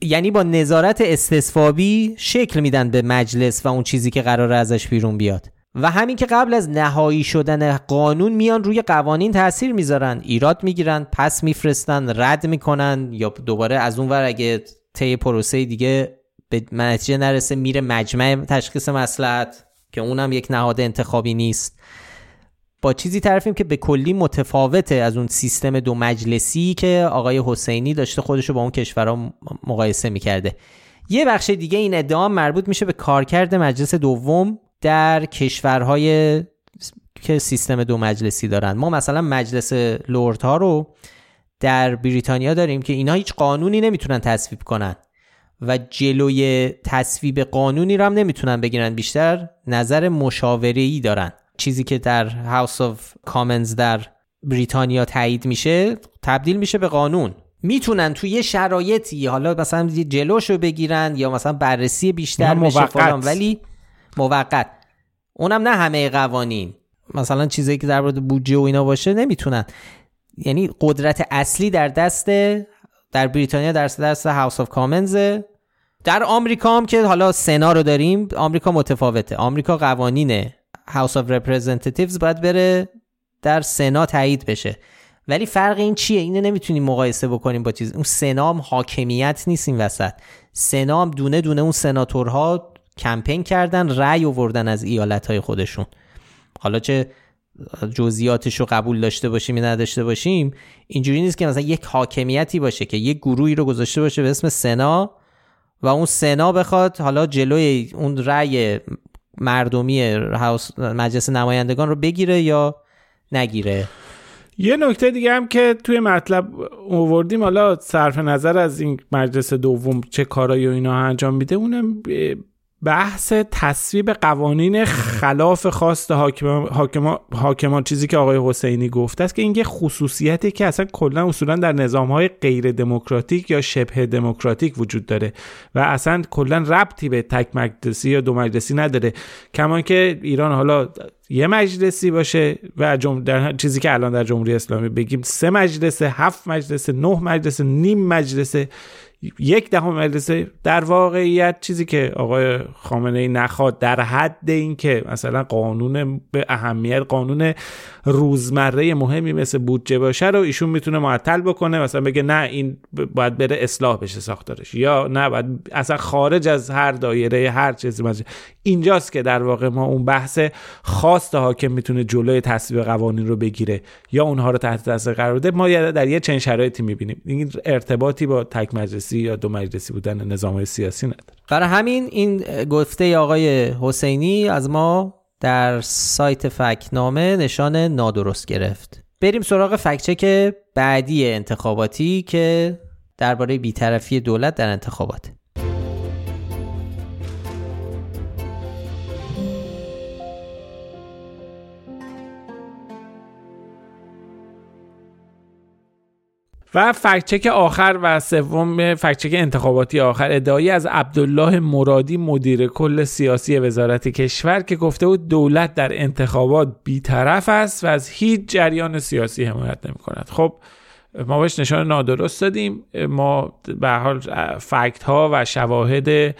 یعنی با نظارت استصوابی شکل میدن به مجلس و اون چیزی که قرار ازش بیرون بیاد. و همین که قبل از نهایی شدن قانون میان روی قوانین تاثیر می‌ذارن. ایراد می‌گیرن پس میفرستن رد می‌کنن یا دوباره از اون ور اگه طی پروسه دیگه به نتیجه نرسه میره مجمع تشخیص مسلحت که اونم یک نهاد انتخابی نیست. با چیزی طرفیم که به کلی متفاوته از اون سیستم دو مجلسی که آقای حسینی داشته خودشو با اون کشورها مقایسه می‌کرده. یه بخش دیگه این ادعا مربوط میشه به کارکرد مجلس دوم در کشورهای که سیستم دو مجلسی دارن. ما مثلا مجلس لوردها رو در بریتانیا داریم که اینها هیچ قانونی نمی‌تونن تصویب کنن و جلوی تصویب قانونی رو هم نمی‌تونن بگیرن. بیشتر نظر مشاوره دارن. چیزی که در هاوس آف کامنز در بریتانیا تایید میشه تبدیل میشه به قانون. می‌تونن توی یه شرایطی حالا مثلا جلوشو بگیرن یا مثلا بررسی بیشتر بشه ولی موقت. اونم نه همه قوانین. مثلا چیزایی که در مورد بودجه و اینا باشه نمی‌تونن. یعنی قدرت اصلی در دست در بریتانیا در دست House of Commons در آمریکا هم که حالا سنا رو داریم آمریکا متفاوته. آمریکا قوانین House of Representatives باید بره در سنا تایید بشه. ولی فرق این چیه؟ اینو نمی‌تونیم مقایسه بکنیم با چیز. اون سنا حاکمیت نیست این وسط. سنا دونه دونه اون سناتورها کمپین کردن رأی آوردن از ایالت خودشون. حالا چه جزئیاتش رو قبول داشته باشیم یا نداشته باشیم اینجوری نیست که مثلا یک حاکمیتی باشه که یک گروهی رو گذاشته باشه به اسم سنا و اون سنا بخواد حالا جلوی اون رأی مردمی مجلس نمایندگان رو بگیره یا نگیره. یه نکته دیگه هم که توی مطلب اووردیم حالا صرف نظر از این مجلس دوم چه کارایی و اینا انجام میده اونم بحث تصویب قوانین خلاف خواست حاکمان, حاکمان چیزی که آقای حسینی گفته است که این یه خصوصیتی که اصلا کلا اصولا در نظام های غیر دموکراتیک یا شبه دموکراتیک وجود داره و اصلا کلا ربطی به تک مجلسی یا دو مجلسی نداره. کمان که ایران حالا یه مجلسی باشه و در چیزی که الان در جمهوری اسلامی بگیم سه مجلسه هفت مجلسه نه مجلسه نیم مجلسه یک دهم مجلسه در واقعیت چیزی که آقای خامنه ای نخواد در حد این که مثلا قانون به اهمیت قانون روزمره مهمی مثل بودجه باشه رو ایشون می‌تونه معطل بکنه. مثلا بگه نه این باید بره اصلاح بشه ساختارش. یا نه باید اصلا خارج از هر دایره هر چیزی مثلا اینجاست که در واقع ما اون بحث خواست حاکم می‌تونه جلوی تصویب قوانین رو بگیره یا اونها رو تحت تاثیر قرار بده. ما در یه چنین شرایطی می‌بینیم. این ارتباطی با تک مجلسی یا دو مجلسی بودن نظام سیاسی نداره. برای همین این گفته آقای حسینی از ما در سایت فکنامه نشان نادرست گرفت. بریم سراغ فکچک بعدی انتخاباتی که درباره بیطرفی دولت در انتخابات. و فکچک آخر و سوم فکچک انتخاباتی آخر ادعایی از عبدالله مرادی مدیر کل سیاسی وزارت کشور که گفته بود دولت در انتخابات بیطرف است و از هیچ جریان سیاسی حمایت نمی کند خب ما بهش نشان نادرست دادیم. ما به حال فکت ها و شواهد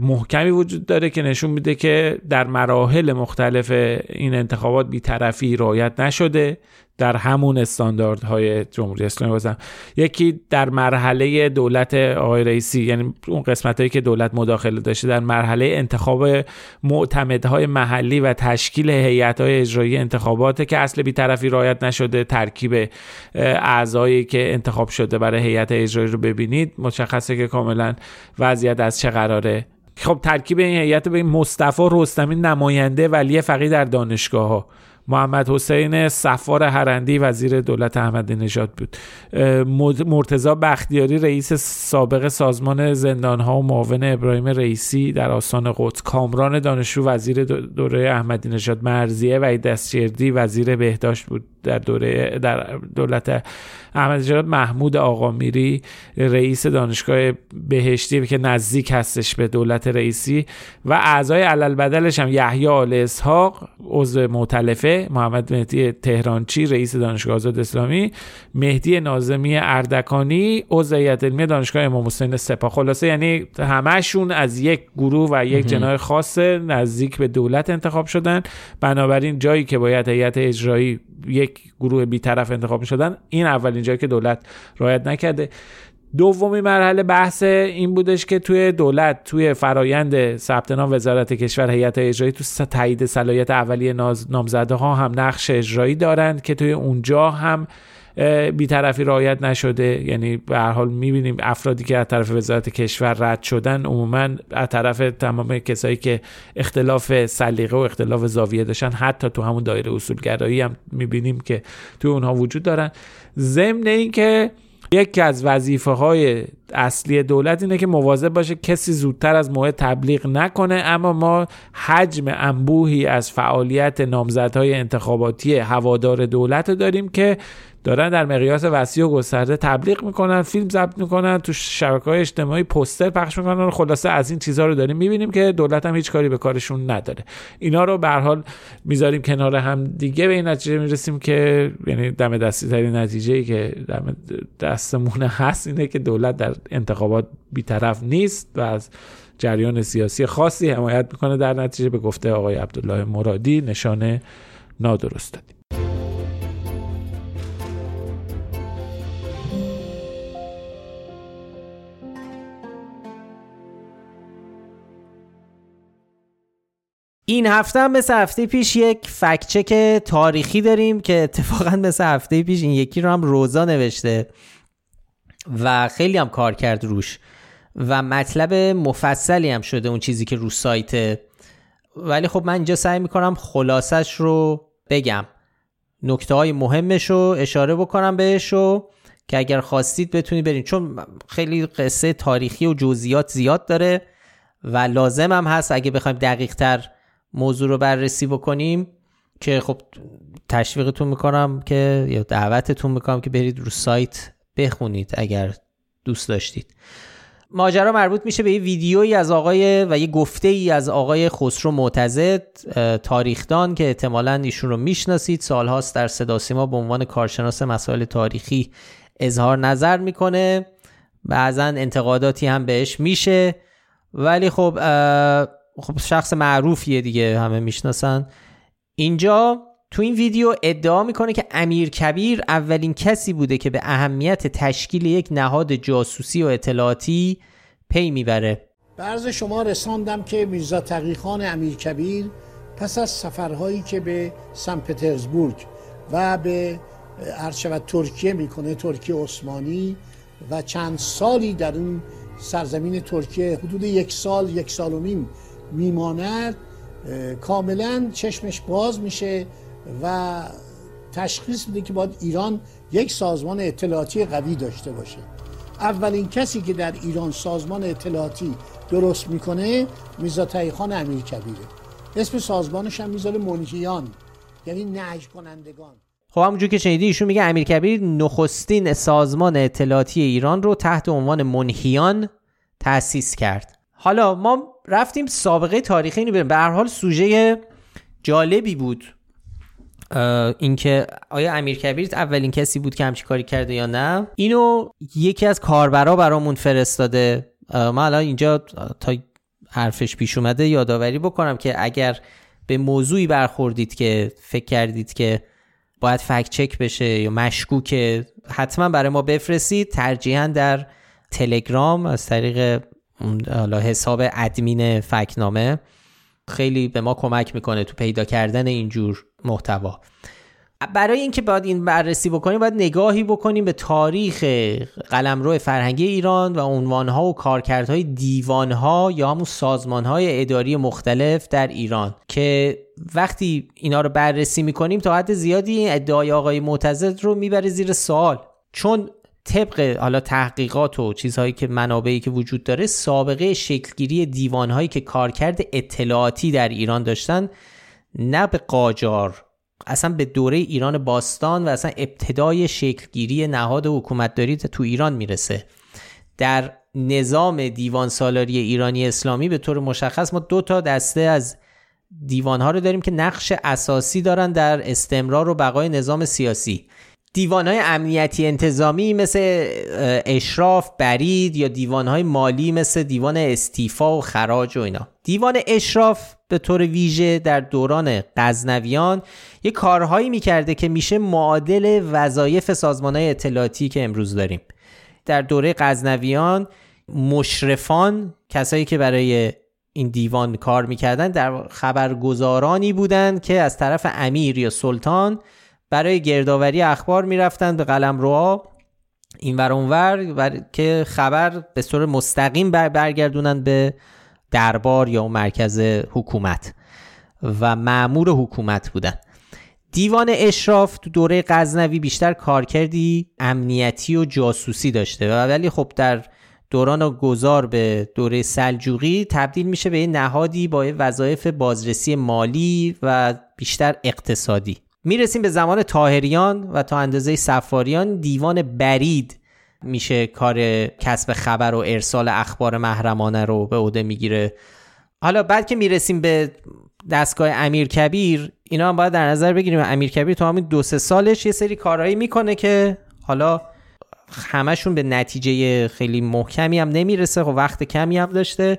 محکمی وجود داره که نشون میده که در مراحل مختلف این انتخابات بیطرفی رعایت نشده. در همون استانداردهای جمهوری اسلامی بازم. یکی در مرحله دولت آقای رئیسی یعنی اون قسمت هایی که دولت مداخله داشته در مرحله انتخاب معتمدهای محلی و تشکیل هیئت های اجرایی انتخابات که اصل بیطرفی رعایت نشده ترکیب اعضایی که انتخاب شده برای هیئت اجرایی رو ببینید. مشخصه که کاملا وضعیت از چه قراره. خب ترکیب این هیئت به مصطفی رستمی نماینده ولی فقید در دانشگاه ها محمد حسین سفار هرندی وزیر دولت احمدی نژاد بود. مرتزا بختیاری رئیس سابق سازمان زندان ها و معاون ابراهیم رئیسی در آسان قدس. کامران دانشجو وزیر دوره احمدی نژاد مرزیه و دستشردی وزیر بهداشت بود. در دوره در دولت احمد نژاد محمود آقامیری رئیس دانشگاه بهشتی که نزدیک هستش به دولت رئیسی و اعضای علل بدلش هم یحیی آل اسحاق عضو معتلفه محمد مهدی تهرانچی رئیس دانشگاه آزاد اسلامی مهدی نازمی اردکانی عضو هیئت علمی دانشگاه امام حسین سپاه. خلاصه یعنی همشون از یک گروه و یک جناح خاص نزدیک به دولت انتخاب شدن. بنابراین جایی که باید هیئت اجرایی یک گروه بیطرف انتخاب شدن این اولین جایی که دولت رعایت نکرده. دومی مرحله بحث این بودش که توی دولت توی فرایند ثبت نام وزارت کشور هیئت اجرایی تو تایید صلاحیت اولیه نامزده ها هم نقش اجرایی دارند که توی اونجا هم بیطرفی رعایت نشده. یعنی به هر حال می‌بینیم افرادی که از طرف وزارت کشور رد شدن عموما از طرف تمام کسایی که اختلاف سلیقه و اختلاف زاویه داشتن حتی تو همون دایره اصولگرایی هم می‌بینیم که تو اونها وجود دارن. ضمن اینکه یکی از وظیفه های اصلی دولت اینه که مواظب باشه کسی زودتر از موعد تبلیغ نکنه اما ما حجم انبوهی از فعالیت نامزدهای انتخاباتی هوادار دولت داریم که دارن در مقیاس وسیع و گسترده تبلیغ می‌کنن فیلم ضبط می‌کنن تو شبکه های اجتماعی پوستر پخش می‌کنن خلاصه از این چیزها رو داریم می‌بینیم که دولت هم هیچ کاری به کارشون نداره. اینا رو به حال می‌ذاریم کنار هم دیگه به این نتیجه می‌رسیم که یعنی دم دستی ترین نتیجه ای که دم دستمون هست اینه که دولت در انتخابات بیطرف نیست و از جریان سیاسی خاصی حمایت می‌کنه در نتیجه به گفته آقای عبدالله مرادی نشانه نادرست دادیم این هفته هم مثل هفته پیش یک فکچک تاریخی داریم که اتفاقا مثل هفته پیش این یکی رو هم روزا نوشته و خیلی هم کار کرد روش و مطلب مفصلی هم شده اون چیزی که رو سایت. ولی خب من اینجا سعی می‌کنم خلاصش رو بگم. نکته های مهمش رو اشاره بکنم بهش رو که اگر خواستید بتونید برین. چون خیلی قصه تاریخی و جزئیات زیاد داره و لازم هم هست اگه بخوایم دقیق تر موضوع رو بررسی بکنیم که خب تشویقتون می‌کنم که یا دعوتتون می‌کنم که برید رو سایت بخونید اگر دوست داشتید. ماجرا مربوط میشه به یه ویدیویی از آقای و یه گفته ای از آقای خسرو معتزد تاریخدان که احتمالا ایشون رو می‌شناسید. سالهاست در صدا سیما به عنوان کارشناس مسائل تاریخی اظهار نظر می‌کنه. بعضا انتقاداتی هم بهش میشه. ولی خب خب شخص معروفیه دیگه همه می‌شناسن. اینجا تو این ویدیو ادعا می‌کنه که امیر کبیر اولین کسی بوده که به اهمیت تشکیل یک نهاد جاسوسی و اطلاعاتی پی می‌بره. برز شما رساندم که میرزا تقیخان امیر کبیر پس از سفرهایی که به سن پترزبورگ و به و ترکیه می‌کنه ترکیه عثمانی و چند سالی در اون سرزمین ترکیه حدود یک سال یک سال و نیم میماند کاملا چشمش باز میشه و تشخیص میده که باید ایران یک سازمان اطلاعاتی قوی داشته باشه. اولین کسی که در ایران سازمان اطلاعاتی درست می‌کنه میزا تایخان امیر کبیره اسم سازمانش هم می‌ذاره منهیان یعنی نهج کنندگان خب همونجور که شنیدی ایشون میگه امیر کبیر نخستین سازمان اطلاعاتی ایران رو تحت عنوان منهیان تأسیس کرد. حالا ما رفتیم سابقه تاریخی اینو بریم. به هر حال سوژه جالبی بود. اینکه آیا امیر کبیر اولین کسی بود که همچی کاری کرده یا نه؟ اینو یکی از کاربرا برامون فرستاده. ما الان اینجا تا حرفش پیش اومده یادآوری بکنم که اگر به موضوعی برخوردید که فکر کردید که باید فکت چک بشه یا مشکوکه حتما برای ما بفرستید. ترجیحاً در تلگرام از طریق حالا حساب ادمین فکنامه خیلی به ما کمک می‌کنه تو پیدا کردن اینجور محتوا. برای اینکه باید این بررسی بکنیم باید نگاهی بکنیم به تاریخ قلمرو فرهنگی ایران و عنوانها و کارکردهای دیوانها یا همون سازمانهای اداری مختلف در ایران که وقتی اینا رو بررسی می‌کنیم تا حد زیادی ادعای آقای معتزد رو می‌بره زیر سوال. چون طبق حالا تحقیقات و چیزهایی که منابعی که وجود داره سابقه شکلگیری دیوانهایی که کارکرد اطلاعاتی در ایران داشتن نه به قاجار اصلا به دوره ایران باستان و اصلا ابتدای شکلگیری نهاد حکومتداری تو ایران می‌رسه. در نظام دیوان سالاری ایرانی اسلامی به طور مشخص ما دو تا دسته از دیوان ها رو داریم که نقش اساسی دارن در استمرار و بقای نظام سیاسی. دیوان های امنیتی انتظامی مثل اشراف برید یا دیوان های مالی مثل دیوان استیفا و خراج و اینا. دیوان اشراف به طور ویژه در دوران غزنویان یه کارهایی می‌کرده که میشه معادل وظایف سازمان های اطلاعاتی که امروز داریم. در دوره غزنویان مشرفان کسایی که برای این دیوان کار می‌کردن در خبرگزارانی بودند که از طرف امیر یا سلطان برای گردآوری اخبار می‌رفتند به قلم روها این ور اونور که خبر به صورت مستقیم بر برگردونند به دربار یا مرکز حکومت و معمور حکومت بودن. دیوان اشراف تو دوره غزنوی بیشتر کارکردی امنیتی و جاسوسی داشته ولی خب در دوران گذار به دوره سلجوقی تبدیل میشه به نهادی با وظایف بازرسی مالی و بیشتر اقتصادی. می‌رسیم به زمان تاهریان و تا اندازه سفاریان دیوان برید میشه کار کسب خبر و ارسال اخبار محرمانه رو به عهده می‌گیره. حالا بعد که می‌رسیم به دستگاه امیر کبیر اینا هم باید در نظر بگیریم. امیر کبیر تو همین دو سه سالش یه سری کارهایی می‌کنه که حالا همشون به نتیجه خیلی محکمی هم نمی‌رسه. خب وقت کمی هم داشته.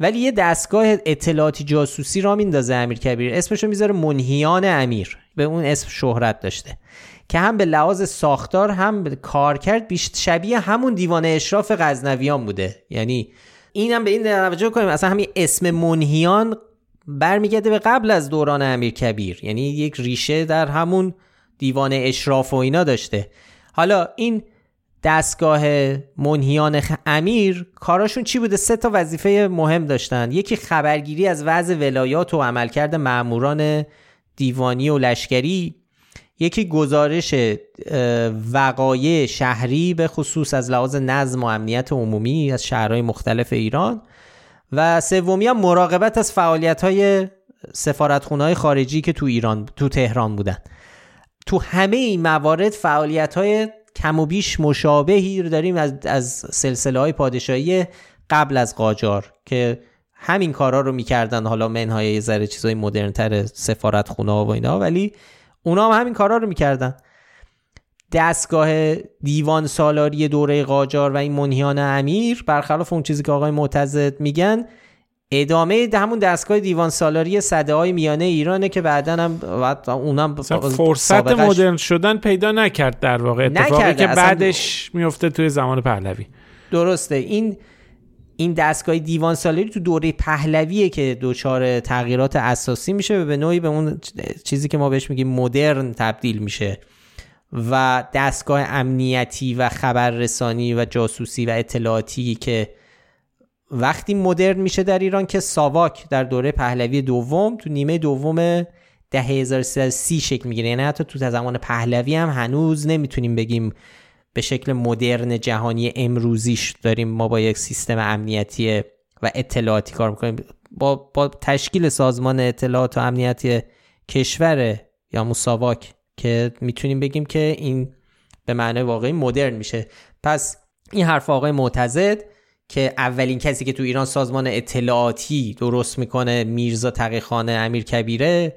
ولی یه دستگاه اطلاعاتی جاسوسی را میندازه امیر کبیر. اسمشو می‌ذاره منهیان امیر. به اون اسم شهرت داشته. که هم به لحاظ ساختار هم به کار کرد بیشت شبیه همون دیوان اشراف غزنویان بوده. یعنی این هم به این توجه کنیم اصلا همین اسم منهیان برمیگرده به قبل از دوران امیر کبیر یعنی یک ریشه در همون دیوان اشراف و اینا داشته. حالا این دستگاه منهیان امیر کاراشون چی بوده؟ سه تا وظیفه مهم داشتن. یکی خبرگیری از وضع ولایات و عملکرد ماموران دیوانی و لشکری یکی گزارش وقایع شهری به خصوص از لحاظ نظم و امنیت عمومی از شهرهای مختلف ایران و سومی هم مراقبت از فعالیت های سفارتخونه های خارجی که تو ایران تو تهران بودن. تو همه این موارد فعالیت های کم و بیش مشابهی رو داریم از, از سلسله های پادشاهی قبل از قاجار که همین کارا رو می‌کردن. حالا منهای یه ذره چیزای مدرنتر سفارت خونه و اینا ولی اونا هم همین کارا رو می‌کردن. دستگاه دیوان سالاری دوره قاجار و این منهیان امیر برخلاف اون چیزی که آقای معتزد میگن ادامه همون دستگاه دیوان سالاری صده های میانه ایرانه که بعدا هم اونم فرصت مدرن شدن پیدا نکرد در واقع. اتفاقی که بعدش میفته توی زمان پهلوی. درسته. این این دستگاه دیوان سالاری تو دوره پهلویه که دچار تغییرات اساسی میشه و به نوعی به اون چیزی که ما بهش میگیم مدرن تبدیل میشه و دستگاه امنیتی و خبررسانی و جاسوسی و اطلاعاتی که وقتی مدرن میشه در ایران که ساواک در دوره پهلوی دوم تو نیمه دوم ده 1330 شکل می‌گیره. یعنی حتی تو زمان پهلوی هم هنوز نمی‌تونیم بگیم به شکل مدرن جهانی امروزیش داریم. ما با یک سیستم امنیتی و اطلاعاتی کار می‌کنیم. با, با تشکیل سازمان اطلاعات و امنیتی کشور یا مساواک که می‌تونیم بگیم که این به معنی واقعی مدرن میشه. پس این حرف آقای معتزد که اولین کسی که تو ایران سازمان اطلاعاتی درست می‌کنه میرزا تقیخانه امیر کبیره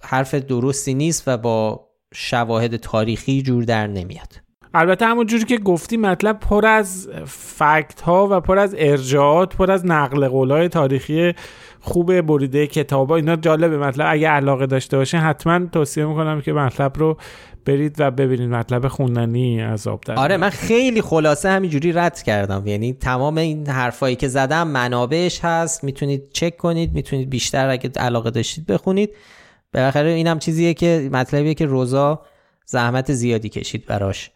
حرف درستی نیست و با شواهد تاریخی جور در نمیاد. البته همون جوری که گفتی مطلب پر از فکت ها و پر از ارجاعات پر از نقل قول های تاریخی خوب بریده کتابا اینا جالبه. مطلب اگه علاقه داشته باشه حتما توصیه می‌کنم که مطلب رو برید و ببینید. مطلب خوندنی از آب آره من خیلی خلاصه همینجوری رد کردم. یعنی تمام این حرفایی که زدم منابعش هست. می‌تونید چک کنید. می‌تونید بیشتر اگه علاقه داشتید بخونید. بالاخره اینم چیزیه که مطلبیه که روزا زحمت زیادی کشید براش.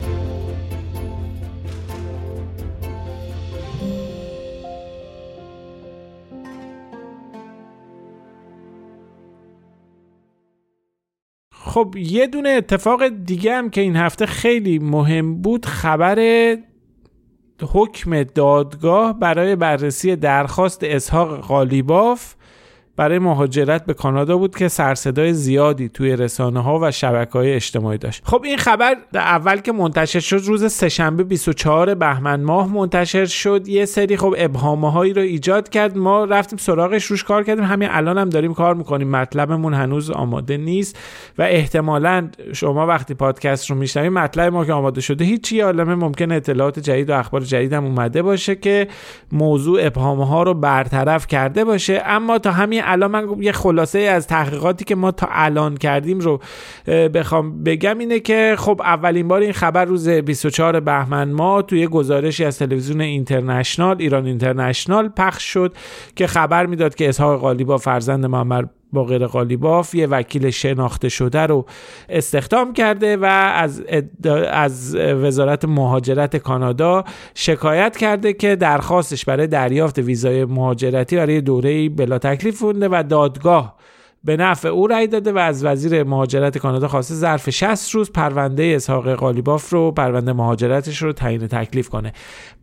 خب یه دونه اتفاق دیگه هم که این هفته خیلی مهم بود خبر حکم دادگاه برای بررسی درخواست اسحاق قالیباف برای مهاجرت به کانادا بود که سرصدای زیادی توی رسانه ها و شبکه های اجتماعی داشت. خب این خبر اول که منتشر شد روز سهشنبه 24 بهمن ماه منتشر شد. یه سری خب ابهامه هایی رو ایجاد کرد. ما رفتیم سراغش روش کار کردیم. همین الان هم داریم کار می‌کنیم. مطلبمون هنوز آماده نیست و احتمالا شما وقتی پادکست رو میشنوید مطلب ما که آماده شده هیچی عالمه ممکن اطلاعات جدید و اخبار جدید هم اومده باشه که موضوع ابهامه ها رو برطرف کرده باشه. اما تا همین الان من یه خلاصه از تحقیقاتی که ما تا الان کردیم رو بخوام بگم اینه که خب اولین بار این خبر روز 24 بهمن ما توی گزارشی از تلویزیون اینترنشنال ایران اینترنشنال پخش شد که خبر می‌داد که اسحاق قالیبا فرزند محمد باقر قالیباف یه وکیل شناخته شده رو استخدام کرده و از, از وزارت مهاجرت کانادا شکایت کرده که درخواستش برای دریافت ویزای مهاجرتی برای دوره بلا تکلیف بوده و دادگاه به نفع او رأی داده و از وزیر مهاجرت کانادا خواسته ظرف 60 روز پرونده اسحاق قالیباف رو پرونده مهاجرتش رو تعیین تکلیف کنه.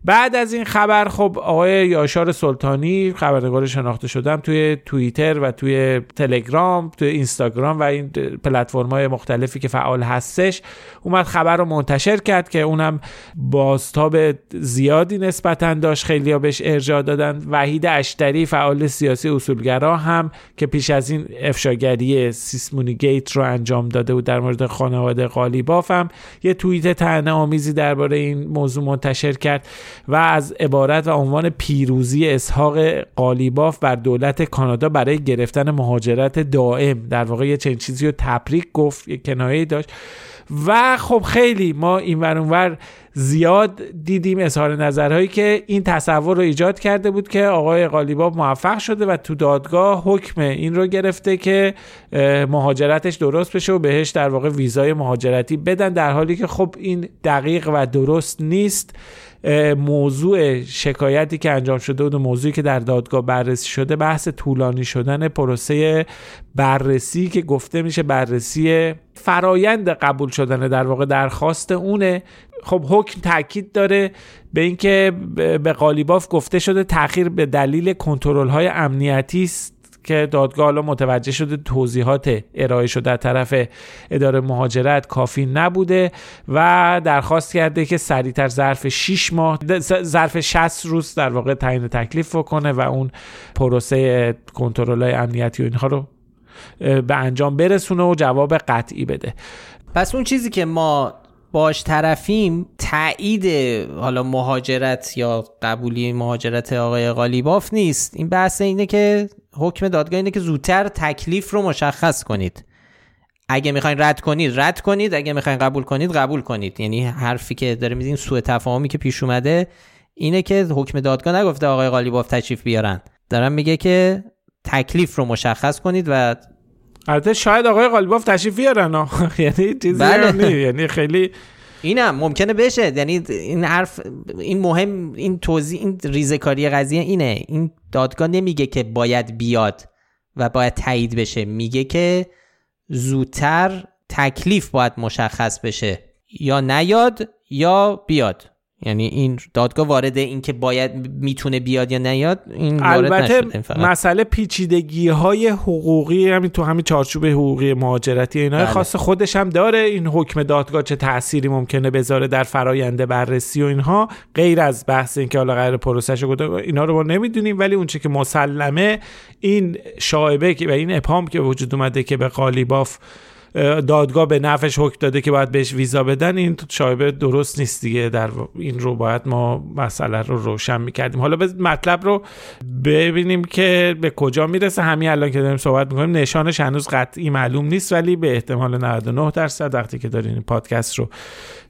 بعد از این خبر خب آقای یاشار سلطانی خبرنگار شناخته شدم توی توییتر و توی تلگرام توی اینستاگرام و این پلتفرم های مختلفی که فعال هستش اومد خبر رو منتشر کرد که اونم بازتاب زیادی نسبتا داشت خیلی ها بهش ارجاع دادن. وحید اشتری فعال سیاسی اصولگرا هم که پیش از این افشاگری سیسمونی گیت رو انجام داده بود در مورد خانواده قالیباف هم یه توییت طعنه آمیزی درباره این موضوع منتشر کرد و از عبارت و عنوان پیروزی اسحاق قالیباف بر دولت کانادا برای گرفتن مهاجرت دائم. در واقع یه چنین چیزی رو تبریک گفت یه کنایه داشت. و خب خیلی ما این ور زیاد دیدیم اظهار نظرهایی که این تصور رو ایجاد کرده بود که آقای قالیباف موفق شده و تو دادگاه حکم این رو گرفته که مهاجرتش درست بشه و بهش در واقع ویزای مهاجرتی بدن در حالی که خب این دقیق و درست نیست. موضوع شکایتی که انجام شده بود و موضوعی که در دادگاه بررسی شده بحث طولانی شدن پروسه بررسی که گفته میشه بررسی فرایند قبول شدن در واقع درخواست اونه. خب حکم تاکید داره به اینکه به قالیباف گفته شده تاخیر به دلیل کنترل های امنیتی است. که دادگاه حالا متوجه شده توضیحات ارائه شده طرف اداره مهاجرت کافی نبوده و درخواست کرده که سریعتر ظرف 6 ماه ظرف 60 روز در واقع تعیین تکلیف بکنه و اون پروسه کنترل امنیتی و اینها رو به انجام برسونه و جواب قطعی بده. پس اون چیزی که ما باش طرفیم تایید حالا مهاجرت یا قبولی مهاجرت آقای قالیباف نیست. این بحث اینه که حکم دادگاه اینه که زودتر تکلیف رو مشخص کنید. اگه می‌خواین رد کنید رد کنید. اگه می‌خواین قبول کنید قبول کنید. یعنی حرفی که داره میزین سوء تفاهمی که پیش اومده اینه که حکم دادگاه نگفته آقای قالیباف تشریف بیارن. دارم میگه که تکلیف رو مشخص کنید و البته شاید آقای قالیباف تشریف بیارن. یعنی چیزی بله. یعنی خیلی اینم ممکنه بشه. یعنی این حرف این مهم این توضیح این ریزکاری قضیه اینه. این دادگاه نمیگه که باید بیاد و باید تایید بشه. میگه که زودتر تکلیف باید مشخص بشه. یا نیاد یا بیاد. یعنی این دادگاه وارد این که باید می‌تونه بیاد یا نیاد این البته مسئله پیچیدگی های حقوقی همین تو همین چارچوب حقوقی مهاجرتی اینا بله. خاص خودش هم داره. این حکم دادگاه چه تأثیری ممکنه بذاره در فرایند بررسی و اینها؟ غیر از بحث اینکه حالا غیر پروسش رو اینا رو ما نمی‌دونیم ولی اونچه که مسلمه این شایبه و این ابهام که وجود اومده که به قالیباف دادگاه به نفش حکم داده که باید بهش ویزا بدن این شایبه درست نیست دیگه. در این رو باید ما مسئله رو روشن می‌کردیم. حالا به مطلب رو ببینیم که به کجا می‌رسه. همین الان که داریم صحبت می‌کنیم نشانش هنوز قطعی معلوم نیست ولی به احتمال 99 درصد وقتی که دارین این پادکست رو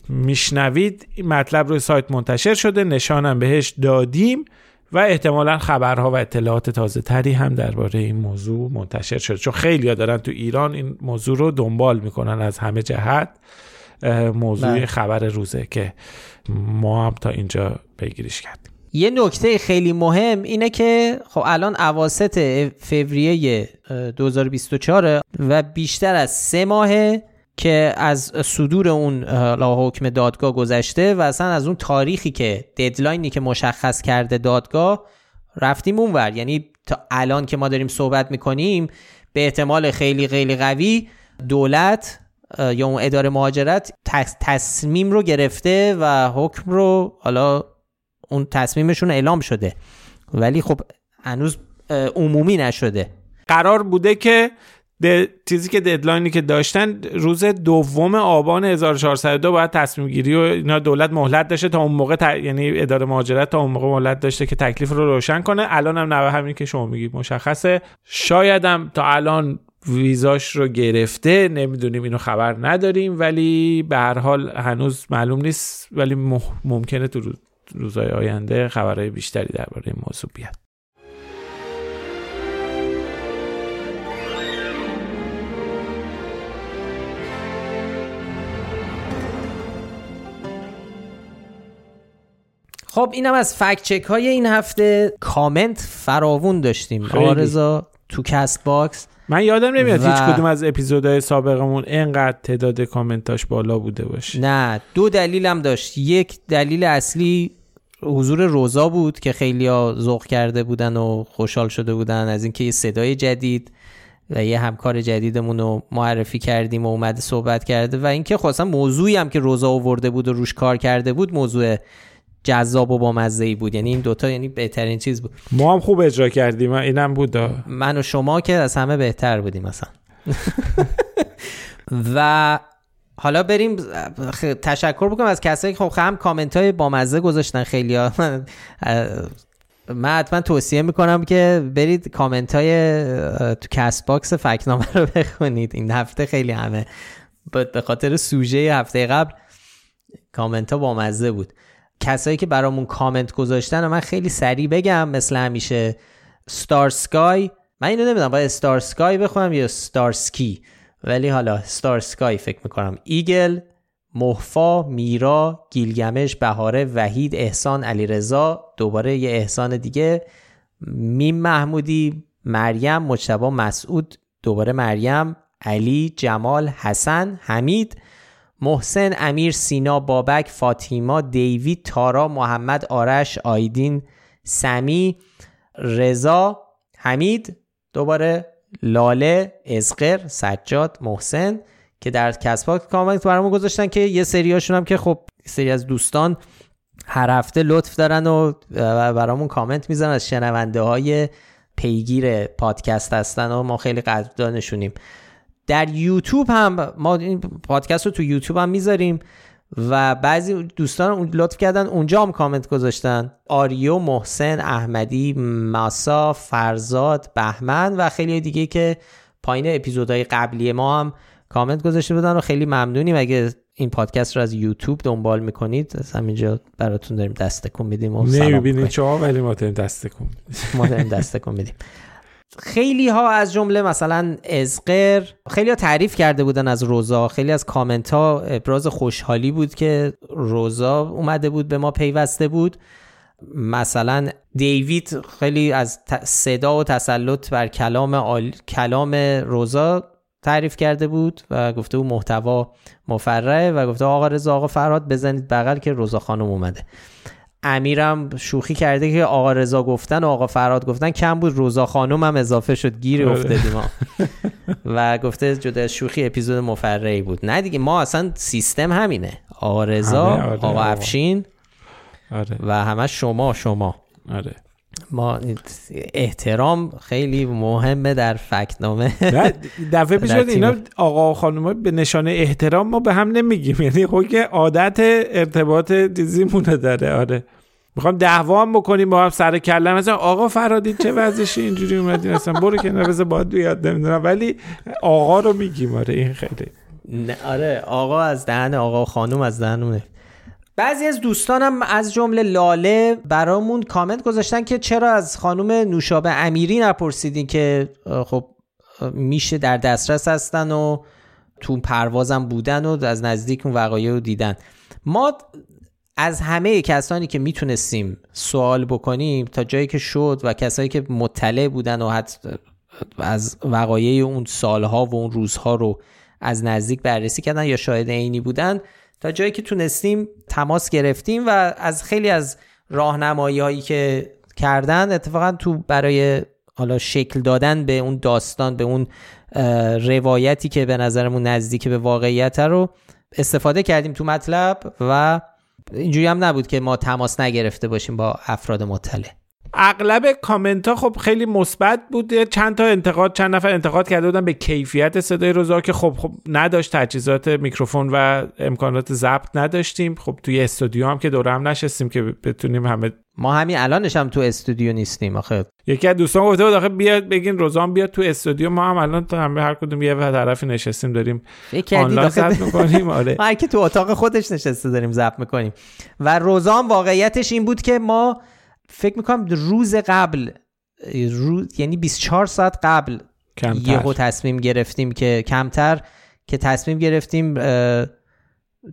میشنوید مطلب روی سایت منتشر شده. نشانم بهش دادیم. و احتمالا خبرها و اطلاعات تازه تری هم درباره این موضوع منتشر شده. چون خیلی ها دارن تو ایران این موضوع رو دنبال می‌کنن از همه جهت موضوع بله. خبر روزه که ما هم تا اینجا پیگیریش کردیم. یه نکته خیلی مهم اینه که خب الان اواسط فوریه 2024 و بیشتر از سه ماهه. که از صدور اون حکم دادگاه گذشته و اصلا از اون تاریخی که ددلاینی که مشخص کرده دادگاه رفتیم اونور. یعنی تا الان که ما داریم صحبت می‌کنیم به احتمال خیلی خیلی قوی دولت یا اون اداره مهاجرت تصمیم رو گرفته و حکم رو حالا اون تصمیمشون اعلام شده. ولی خب هنوز عمومی نشده. قرار بوده که چیزی که ددلاینی که داشتن روز دوم آبان 1402 باید تصمیم گیری و اینا دولت مهلت داشته تا اون موقع یعنی اداره مهاجرت تا اون موقع مهلت داشته که تکلیف رو روشن کنه. الان هم نوه همین که شما میگید مشخصه. شایدم تا الان ویزاش رو گرفته نمی‌دونیم اینو خبر نداریم ولی به هر حال هنوز معلوم نیست. ولی ممکنه تو روزهای آینده خبرهای بیشتری درباره این موضوع بیاد. خب اینم از fact check های این هفته. کامنت فراوون داشتیم. آره رضا تو Castbox. من یادم نمیاد هیچ کدوم از اپیزودهای سابقمون اینقدر تعداد کامنتاش بالا بوده باشه. نه دو دلیلم داشت. یک دلیل اصلی حضور روزا بود که خیلی ها ذوق کرده بودن و خوشحال شده بودن از اینکه یه صدای جدید و یه همکار جدیدمون رو معرفی کردیم و اومده صحبت کرده و اینکه خواستم موضوعی هم که روزا آورده بود و روش کار کرده بود موضوع جذاب و با مزه ای بود. یعنی این دوتا یعنی بهترین چیز بود. ما هم خوب اجرا کردیم. اینم بود من و شما که از همه بهتر بودیم مثلا. و حالا بریم تشکر بکنم از کسایی که خب هم کامنت های با مزه گذاشتن خیلی ها. من حتما توصیه می‌کنم که برید کامنت های تو Castbox فکت‌نامه رو بخونید. این هفته خیلی همه. به خاطر سوژه هفته قبل کامنت ها با مزه بود. کسایی که برامون کامنت گذاشتن و من خیلی سریع بگم مثل همیشه ستار سکای من اینو نمی‌دونم باید ستار سکای بخونم یا ستار سکی ولی حالا Star Sky فکر می‌کنم. Eagle محفا میرا گیلگمش بهاره وحید احسان علیرضا دوباره یه احسان دیگه. میم محمودی مریم مجتبا مسعود. دوباره مریم علی جمال حسن حمید. محسن امیر سینا بابک فاطیما دیوید تارا محمد آرش آیدین سمی رضا حمید دوباره لاله ازقر سجاد محسن که در کسباک کامنت برامون گذاشتن که یه سریاشون هم که خب سری از دوستان هر هفته لطف دارن و برامون کامنت می‌زنن از شنونده های پیگیر پادکست هستن و ما خیلی قدردانشونیم. در یوتیوب هم ما این پادکست رو تو یوتیوب هم می‌ذاریم و بعضی دوستان اون لطف کردن اونجا هم کامنت گذاشتن. آریو محسن احمدی ماسا فرزاد بهمن و خیلی دیگه که پایین اپیزودهای قبلی ما هم کامنت گذاشته بودن و خیلی ممنونیم. اگه این پادکست رو از یوتیوب دنبال می‌کنید از همینجا براتون داریم دست کن میدیم و نمی‌بینید شما ولی ما داریم دست کن ما داریم دست کن میدیم. خیلی ها از جمله مثلا ازقر خیلی ها تعریف کرده بودن از روزا. خیلی از کامنت ها ابراز خوشحالی بود که روزا اومده بود به ما پیوسته بود. مثلا دیوید خیلی از صدا و تسلط بر کلام آل... کلام روزا تعریف کرده بود و گفته بود محتوا مفرعه و گفته آقا رضا آقا فراد بزنید بغل که روزا خانم اومده. امیرم شوخی کرده که آقا رضا گفتن و آقا فراد گفتن کم بود روزا خانم هم اضافه شد گیر آره. افتادیم ما و گفته جدا شوخی اپیزود مفرعی بود. نه دیگه ما اصلا سیستم همینه. آقا رضا آره، آقا افشین آره. و همه شما شما. آره. ما احترام خیلی مهمه در فکنامه. دفعه پیش اینا آقا و خانم به نشانه احترام ما به هم نمیگیم. یعنی خود عادت ارتباط مونه داره آره. می‌خوام دعوا هم بکنیم با هم سر کله. مثلا آقا فرادی چه وضعشه اینجوری اومدی مثلا برو که نبزه باید بیاد نمی‌دونم ولی آقا رو میگیم آره این خیلی. نه آره آقا از دهن آقا خانم از دهن بعضی از دوستانم از جمله لاله برامون کامنت گذاشتن که چرا از خانم نوشابه امیری نپرسیدین که خب میشه در دسترس هستن و تو پروازم بودن و از نزدیک اون وقایع رو دیدن. ما از همه کسانی که می‌تونستیم سوال بکنیم تا جایی که شد و کسایی که مطلع بودن و حتی از وقایع اون سالها و اون روزها رو از نزدیک بررسی کردن یا شاهد عینی بودن تا جایی که تونستیم تماس گرفتیم و از خیلی از راهنمایی هایی که کردن اتفاقا تو برای حالا شکل دادن به اون داستان به اون روایتی که به نظرمون نزدیک به واقعیت رو استفاده کردیم تو مطلب و اینجوری هم نبود که ما تماس نگرفته باشیم با افراد مطلع. اغلب کامنت ها خب خیلی مثبت بود. چند تا انتقاد چند نفر انتقاد کرده بودن به کیفیت صدای روزا که خب خب نداشت. تجهیزات میکروفون و امکانات ضبط نداشتیم. خب توی استودیو هم که دوره هم نشستیم که بتونیم همه ما همین الانش هم تو استودیو نیستیم آخه. یکی از دوستان گفته بود آخه بیاد بگین روزان بیاد تو استودیو. ما هم الان تو همه هر کدوم یه طرفی نشستیم داریم آنلاین ضبط می‌کنیم. آره. ما که تو اتاق خودش نشسته داریم ضبط می‌کنیم. و روزان واقعیتش این بود که ما فکر می‌کنم روز قبل روز یعنی 24 ساعت قبل یهو تصمیم گرفتیم که کمتر که تصمیم گرفتیم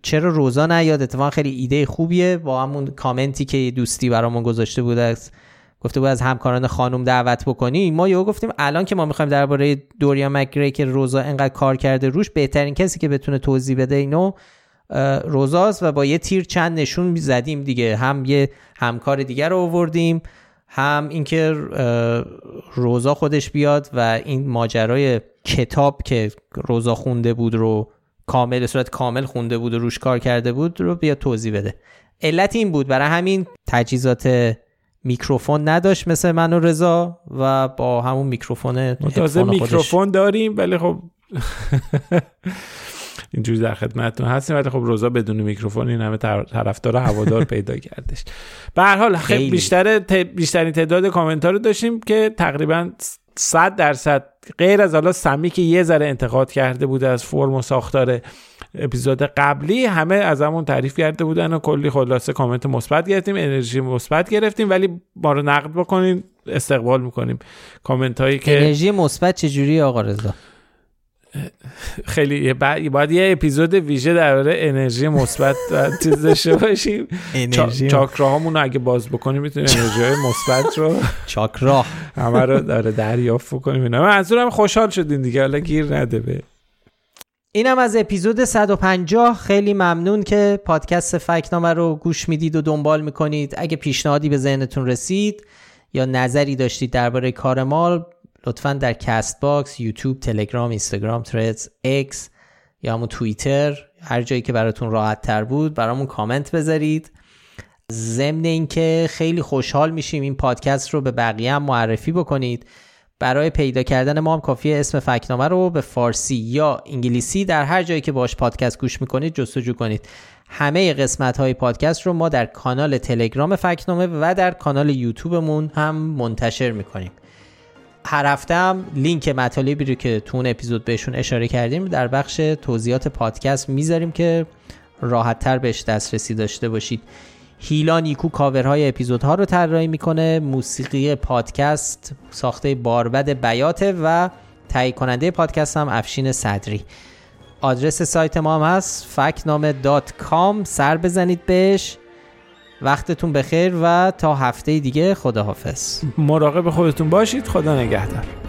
چرا روزا نیاد؟ اتفاقا خیلی ایده خوبیه. با همون کامنتی که دوستی برامون گذاشته بود از گفته بود از همکاران خانم دعوت بکنی. ما یهو گفتیم الان که ما می‌خوایم درباره دوریا مکگری که روزا انقدر کار کرده روش بهترین کسی که بتونه توضیح بده اینو روزاست و با یه تیر چند نشون زدیم دیگه. هم یه همکار دیگر رو آوردیم هم اینکه روزا خودش بیاد و این ماجرای کتاب که روزا خونده بود رو کامل صورت کامل خونده بود و روش کار کرده بود رو بیا توضیح بده. علت این بود برای همین تجهیزات میکروفون نداشت مثل من و رضا و با همون میکروفون تازه میکروفون داریم ولی خب اینجوری در خدمتتون هستیم. ولی خب روزا بدون میکروفون این همه طرفدار هوادار پیدا کردش. به هر حال خیلی بیشتر بیشترین تعداد کامنت رو داشتیم که تقریبا 100 درصد غیر از حالا سمی که یه ذره انتقاد کرده بوده از فرم و ساختار اپیزود قبلی همه از همون تعریف کرده بودن و کلی خلاصه کامنت مثبت گرفتیم انرژی مثبت گرفتیم. ولی ما رو نقد بکنین استقبال می‌کنیم کامنت هایی که انرژی مثبت چجوری آقا رضا؟ خیلی باید یه اپیزود ویژه درباره انرژی مثبت چیز داشته باشیم. چاکراهامون رو اگه باز بکنیم می‌تونیم انرژی های مثبت رو چاکرا همه رو داره دریافت بکنیم. اینا. منظورم خوشحال شدین دیگه. حالا گیر نده به. اینم از اپیزود 150 خیلی ممنون که پادکست فکنامه رو گوش می‌دید و دنبال می‌کنید. اگه پیشنهادی به ذهنتون رسید یا نظری داشتید درباره کار ما لطفا در Castbox یوتیوب تلگرام اینستاگرام Threads X یا همون توییتر هر جایی که براتون راحت تر بود برامون کامنت بذارید. ضمن اینکه خیلی خوشحال میشیم این پادکست رو به بقیه هم معرفی بکنید. برای پیدا کردن ما هم کافیه اسم فکنامه رو به فارسی یا انگلیسی در هر جایی که باش پادکست گوش می‌کنید جستجو کنید. همه قسمت های پادکست رو ما در کانال تلگرام فکنامه و در کانال یوتیوبمون هم منتشر می‌کنیم. هر هفته هم لینک مطالبی رو که تو اون اپیزود بهشون اشاره کردیم در بخش توضیحات پادکست می‌ذاریم که راحت تر بهش دسترسی داشته باشید. هیلا نیکو کاورهای اپیزودها رو طراحی می‌کنه موسیقی پادکست ساخته باربد بیاته و تهیه کننده پادکست هم افشین صدری. آدرس سایت ما هم هست فکنامه سر بزنید بهش. وقتتون بخیر و تا هفته دیگه خداحافظ. مراقب خودتون باشید. خدا نگهدار.